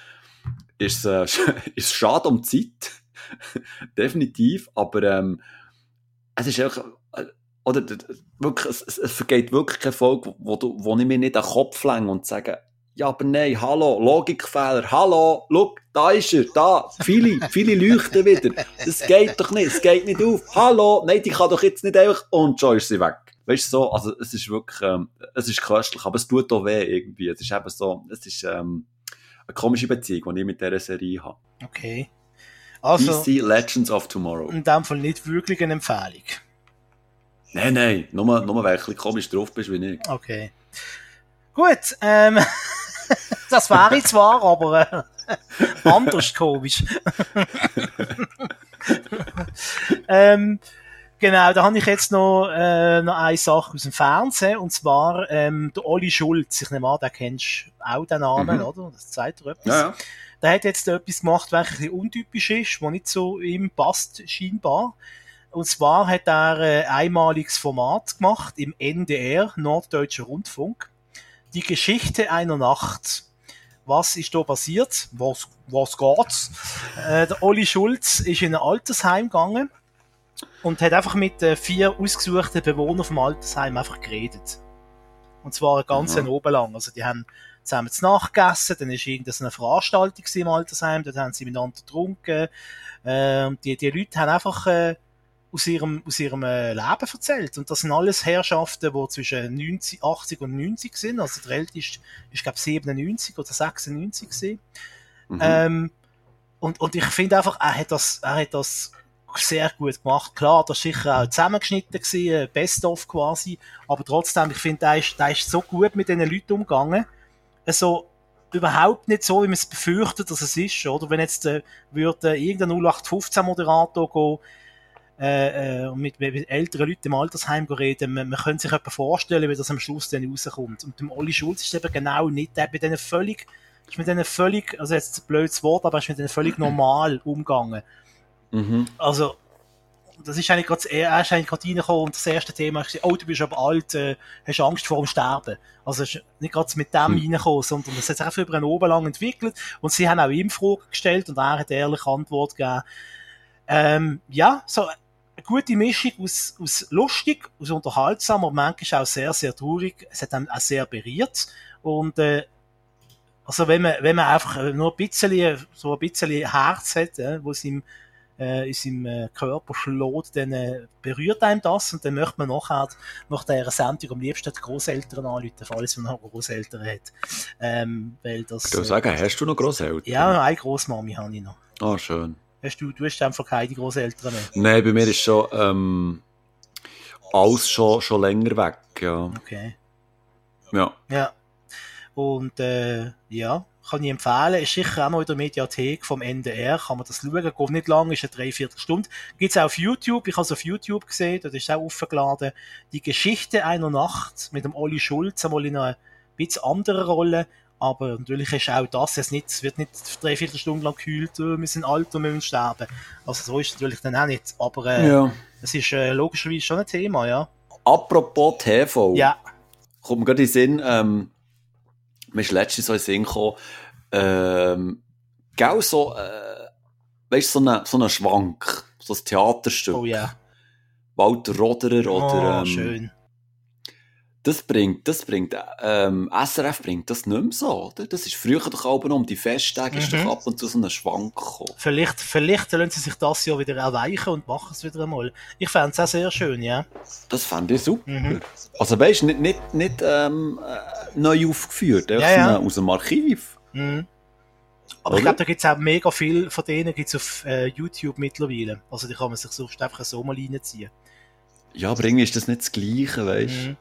ist, äh, *laughs* ist schade um Zeit. *laughs* Definitiv, aber ähm, es ist einfach, äh, oder wirklich, es, es, vergeht wirklich keine Folge, wo, du, wo ich mir nicht den Kopf länge und sage, ja, aber nein, hallo, Logikfehler, hallo, look, da ist er, da, viele, viele leuchten wieder. Das geht doch nicht, es geht nicht auf. Hallo, nein, die kann doch jetzt nicht einfach, und schon ist sie weg. Weißt du, so, also, es ist wirklich, ähm, es ist köstlich, aber es tut auch weh irgendwie. Es ist eben so, es ist, ähm, eine komische Beziehung, die ich mit dieser Serie habe. Okay. Also, DC Legends of Tomorrow. in dem Fall nicht wirklich eine Empfehlung. Nein, nein, nur, nur weil du komisch drauf bist wie ich. Okay. Gut, ähm, *laughs* das wäre ich zwar, aber äh, anders komisch. ähm, genau, da habe ich jetzt noch, äh, noch eine Sache aus dem Fernsehen, und zwar ähm, der Olli Schulz. Ich nehme an, den kennst du auch den Namen, Mhm. oder? Das zeigt dir etwas. Ja, ja. Der hat jetzt etwas gemacht, was ein bisschen untypisch ist, was nicht so ihm passt, scheinbar. Und zwar hat er äh, ein einmaliges Format gemacht im NDR, Norddeutscher Rundfunk. Die Geschichte einer Nacht. Was ist da passiert? Was, was geht's? Äh, der Olli Schulz ist in ein Altersheim gegangen und hat einfach mit äh, vier ausgesuchten Bewohnern vom Altersheim einfach geredet. Und zwar ganzen Aha. oben lang. Also die haben zusammen zu Nacht gegessen, dann ist irgendeine Veranstaltung im Altersheim, dort haben sie miteinander getrunken. Äh, und die, die Leute haben einfach äh, aus ihrem, aus ihrem äh, Leben erzählt. Und das sind alles Herrschaften, die zwischen 90, 80 und 90 sind. Also der älteste ist, glaube 97 oder 96 gewesen. Mhm. Ähm, und, und ich finde einfach, er hat das, er hat das sehr gut gemacht. Klar, das ist sicher auch zusammengeschnitten gewesen, äh, Best-of quasi. Aber trotzdem, ich finde, der ist, der ist so gut mit diesen Leuten umgegangen. Also, überhaupt nicht so, wie man es befürchtet, dass es ist, oder? Wenn jetzt, äh, würde äh, irgendein 0815-Moderator gehen, äh, äh, und mit, mit älteren Leuten im Altersheim reden, man, man könnte sich etwa vorstellen, wie das am Schluss dann rauskommt. Und dem Olli Schulz ist eben genau nicht, der bei denen völlig, ist mit denen völlig, also jetzt ein blödes Wort, aber ist mit denen völlig normal *clears throat* umgegangen. Mhm. Also, das ist eigentlich gerade, er ist eigentlich gerade reingekommen und das erste Thema war, oh, du bist aber alt, äh, hast Angst vor dem Sterben. Also, ist nicht gerade mit dem Hm. reingekommen, sondern das hat sich einfach über einen Oben lang entwickelt und sie haben auch ihm Fragen gestellt und er hat ehrlich Antwort gegeben. Ähm, ja, so gute Mischung aus, aus lustig, aus unterhaltsam, aber manchmal auch sehr, sehr traurig. Es hat einem auch sehr berührt und, äh, also wenn man, wenn man einfach nur ein bisschen, so ein bisschen Herz hat, äh, wo es ihm äh, in seinem äh, Körper schlägt, dann äh, berührt einem das und dann möchte man nachher nach dieser Sendung am liebsten die Großeltern anrufen, falls man noch Großeltern hat. Ähm, weil das, Ich würde sagen, hast du noch Grosseltern? ja, eine Großmami habe ich noch. Ah, schön. Hast du, du hast einfach keine Großeltern mehr. Nein, bei mir ist schon, ähm, alles schon, schon länger weg, ja. Okay. Ja. Ja. Und äh, ja, kann ich empfehlen. Ist sicher auch noch in der Mediathek vom NDR, kann man das schauen. Geht nicht lang, ist eine Dreiviertelstunde. Gibt's auch auf YouTube. Ich habe es auf YouTube gesehen, dort ist auch aufgeladen. Die Geschichte einer Nacht mit dem Olli Schulz, einmal in einer bisschen anderen Rolle. Aber natürlich ist auch das, es, nicht, es wird nicht drei, vier Stunden lang gekühlt, oh, wir sind alt und wir müssen sterben. Also so ist es natürlich dann auch nicht. Aber äh, Ja. es ist äh, logischerweise schon ein Thema, ja. Apropos TV. Ja, Kommt mir gerade in den Sinn, ähm, mir ist letztens so in den Sinn gekommen, ähm, gell, so, äh, weißt du, so ein so ein Schwank, so ein Theaterstück. oh ja. Walter Roderer Oh, oder, ähm, schön. Das bringt, das bringt, ähm, SRF bringt das nicht mehr so, oder? Das ist früher doch auch noch um die Festtage, ist Mhm. doch ab und zu so ein Schwank gekommen. Vielleicht, vielleicht lassen sie sich das Jahr wieder erweichen und machen es wieder einmal. Ich fände es auch sehr schön, ja. Das fand ich super. Mhm. Also weißt du, nicht, nicht, nicht ähm, äh, neu aufgeführt, Ja, ja. aus dem Archiv. Mhm. Aber Oder? ich glaube, da gibt es auch mega viel von denen gibt's auf äh, YouTube mittlerweile. Also die kann man sich sonst einfach so mal reinziehen. Ja, aber irgendwie ist das nicht das Gleiche, weißt du?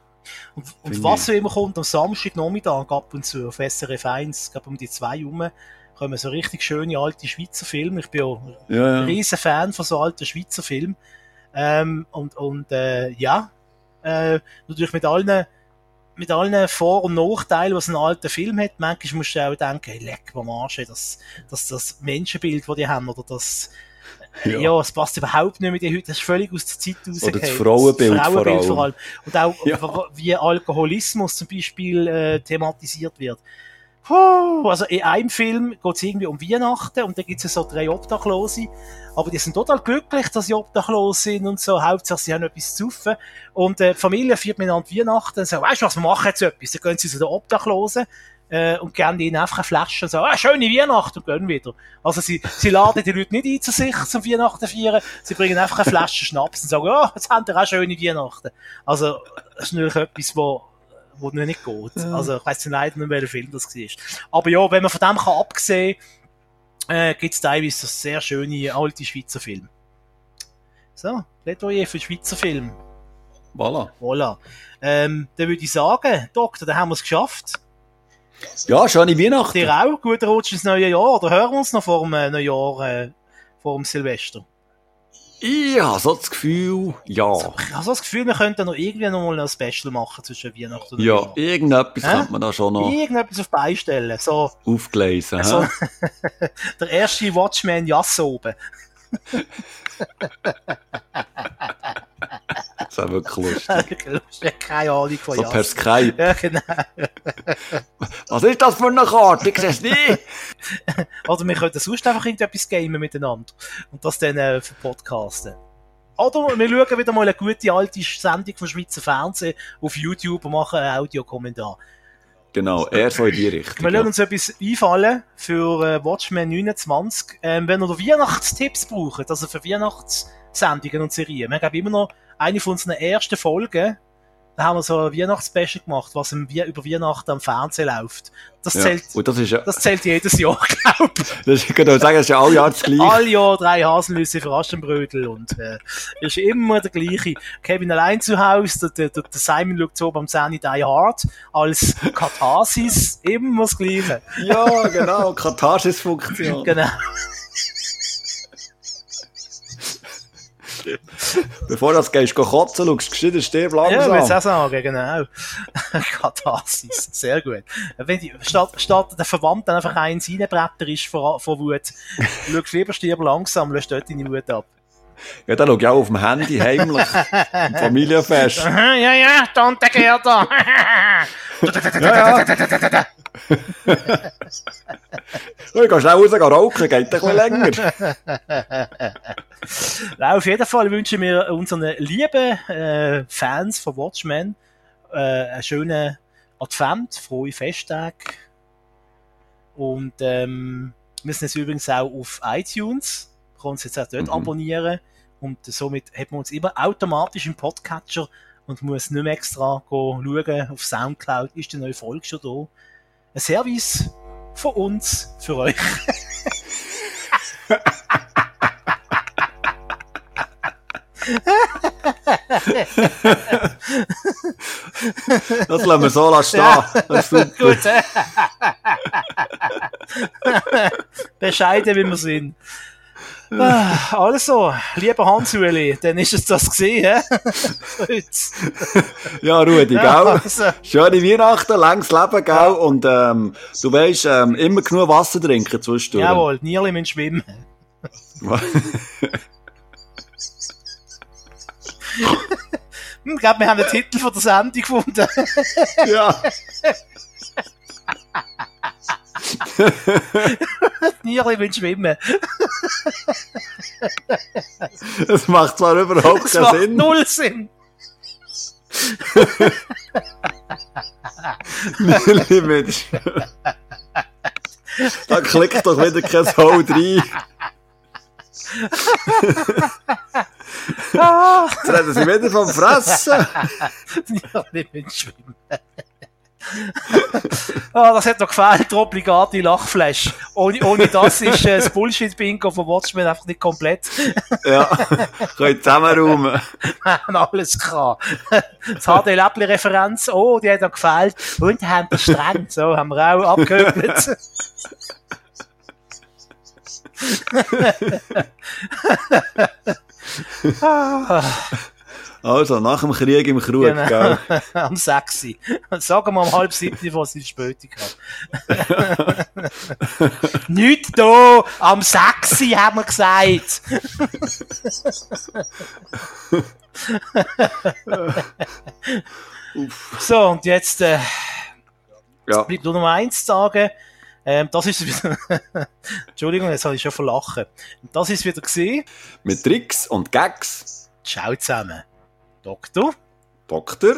Und, und was immer kommt, am Samstagnachmittag ab und zu auf SRF 1, ich glaube um die zwei rum, kommen so richtig schöne alte Schweizer Filme. Ich bin ja Ja, ein riesen Fan von so alten Schweizer Filmen. Ähm, und und äh, ja, äh, natürlich mit allen, mit allen Vor- und Nachteilen, was ein alter Film hat. Manchmal musst du auch denken, hey, leck mal Arsch, das, das, das Menschenbild, das die haben, oder das, ja. Ja. es passt überhaupt nicht mit den heute, das ist völlig aus der Zeit raus. Oder das Frauenbild vor allem. Und auch, Ja. wie Alkoholismus zum Beispiel äh, thematisiert wird. Puh, Also in einem Film geht es irgendwie um Weihnachten und da gibt es so drei Obdachlose, aber die sind total glücklich, dass sie obdachlos sind und so. Hauptsache, sie haben etwas zu saufen. Und äh, die Familie feiert miteinander Weihnachten und so, weißt du was, wir machen jetzt etwas. Dann gehen sie zu den Obdachlosen äh, und geben ihnen einfach eine Flasche und so, ah, schöne Weihnachten und gehen wieder. Also sie, sie laden die Leute nicht ein zu sich zum Weihnachten feiern, sie bringen einfach eine Flasche Schnaps und sagen, ja, jetzt haben wir auch schöne Weihnachten. Also das ist natürlich etwas, wo wo noch nicht geht. Ja. Also ich weiss leider nicht, welcher Film das war. Aber ja, wenn man von dem kann abgesehen, äh, gibt es teilweise so sehr schöne alte Schweizer Filme. So, Plädoyer für Schweizer Film. Voilà. Voilà. Ähm, dann würde ich sagen, Doktor, dann haben wir es geschafft. Ja, schöne Weihnachten. Dir auch, guter Rutsch ins neue Jahr. Oder hören wir uns noch vor dem äh, Neujahr, äh, vor dem Silvester? Ich habe so das Gefühl, ja. Ich habe so das Gefühl, wir könnten noch irgendwie noch mal ein Special machen zwischen Weihnachten und Ja, Neujahr. irgendetwas Hä? könnte man da schon noch Irgendetwas auf beistellen. So, aufgelesen. so hä? *laughs* der erste Watchman Jass oben. *laughs* Das wäre wirklich lustig. Ich habe keine Ahnung von So per. Skype. Ja, genau. *laughs* Was ist das für eine Karte? Ich sehe es nicht. *laughs* Oder wir könnten sonst einfach irgendetwas gamen miteinander. Und das dann äh, für Podcasten. Oder wir schauen wieder mal eine gute alte Sendung vom Schweizer Fernsehen auf YouTube und machen einen Audiokommentar. Genau, eher so in die Richtung. Wir lassen uns etwas einfallen für äh, Watchmen 29. Ähm, wenn ihr Weihnachtstipps braucht, also für Weihnachtssendungen und Serien. Wir haben immer noch eine von unseren ersten Folgen, da haben wir so ein Weihnachtsspecial gemacht, was im, über Weihnachten am Fernsehen läuft. Das Ja. zählt, Und das ist ja, das zählt jedes Jahr, *laughs* glaube ich. das ich kann auch sagen, das ist ja alle Jahre das *laughs* Gleiche. Alle Jahr drei Haselnüsse für Aschenbrödel und äh, ist immer der gleiche. Kevin allein zu Hause, der, der, der Simon schaut so beim 10 Die Hard als Katharsis, immer das Gleiche. Ja, genau, Katharsis-Funktion. *laughs* Genau. *laughs* Bevor du das gehst, geh kotzen, schaust, geschnitten, stirb Ja, ich will es langsam. auch sagen, genau. *laughs* Katharsis, sehr gut. Wenn die, statt, statt der Verwandte einfach eins reinbretter ist vor, vor Wut, schaust lieber stirb langsam, löst dort deine Wut ab. Ja, da schau ich auch auf dem Handy heimlich. Im *laughs* Familienfest. Ja, ja, Tante Gerda. Ja, *laughs* ja. Ich gehe schnell raus rauchen, geht ein bisschen länger. *laughs* Ja, auf jeden Fall wünschen wir unseren lieben äh, Fans von Watchmen äh, einen schönen Advent, frohe Festtage. Und ähm, wir sind jetzt übrigens auch auf iTunes. Uns jetzt auch dort Mhm. abonnieren. Und somit hat man uns immer automatisch im Podcatcher und muss nicht mehr extra schauen. Auf Soundcloud ist die neue Folge schon da. Ein Service von uns für euch. *laughs* Das lassen wir so stehen. Das ist. Gut. *laughs* Bescheiden, wie wir sind. Ah, Also, lieber Hans-Uli, dann ist es das gesehen? *laughs* Ja, Rudi, gell? Also, Schöne Weihnachten, langes Leben, gell? Und ähm, du weißt, ähm, immer genug Wasser trinken zwischendurch. jawohl, Nierli müssen schwimmen. *laughs* Hm, Ich glaube, wir haben den Titel von der Sendung gefunden. ja. *laughs* Nierli müssen schwimmen. Das macht zwar überhaupt Das keinen macht Sinn. null Sinn. Nierli mit. da klickt doch wieder kein Sau rein. Ah, Jetzt reden sie wieder vom Fressen. Nierli müssen schwimmen. Ah, das hat noch gefehlt, der obligate Lachflash. Ohne, ohne das ist äh, das Bullshit-Bingo von Watchmen einfach nicht komplett. Ja, *laughs* könnt zusammenräumen. Wir *laughs* haben alles gehabt. Das HD-Läppli-Referenz, oh, die hat noch gefehlt. Und haben den Strand, so, haben wir auch abgehökelt. *laughs* Ah, Also, nach dem Krieg im Krug, Genau. gell? *laughs* am 6. Sagen wir um halb sieben, was ich Spätung habe. *laughs* Nicht da, am 6. haben wir gesagt. *laughs* so, und jetzt äh, Ja. bleibt nur noch eins zu sagen. Ähm, das ist wieder. Entschuldigung, jetzt habe ich schon verlachen. Das ist wieder gesehen. Mit Tricks und Gags. Ciao zusammen. Doktor. Doktor.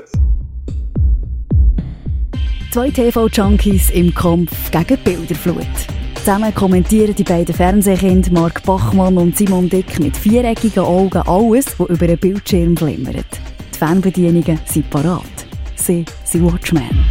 Zwei TV-Junkies im Kampf gegen Bilderflut. Zusammen kommentieren die beiden Fernsehkinder Mark Bachmann und Simon Dick mit viereckigen Augen alles, was über den Bildschirm flimmert. Die Fernbedienungen sind parat. Sie sind Watchmen.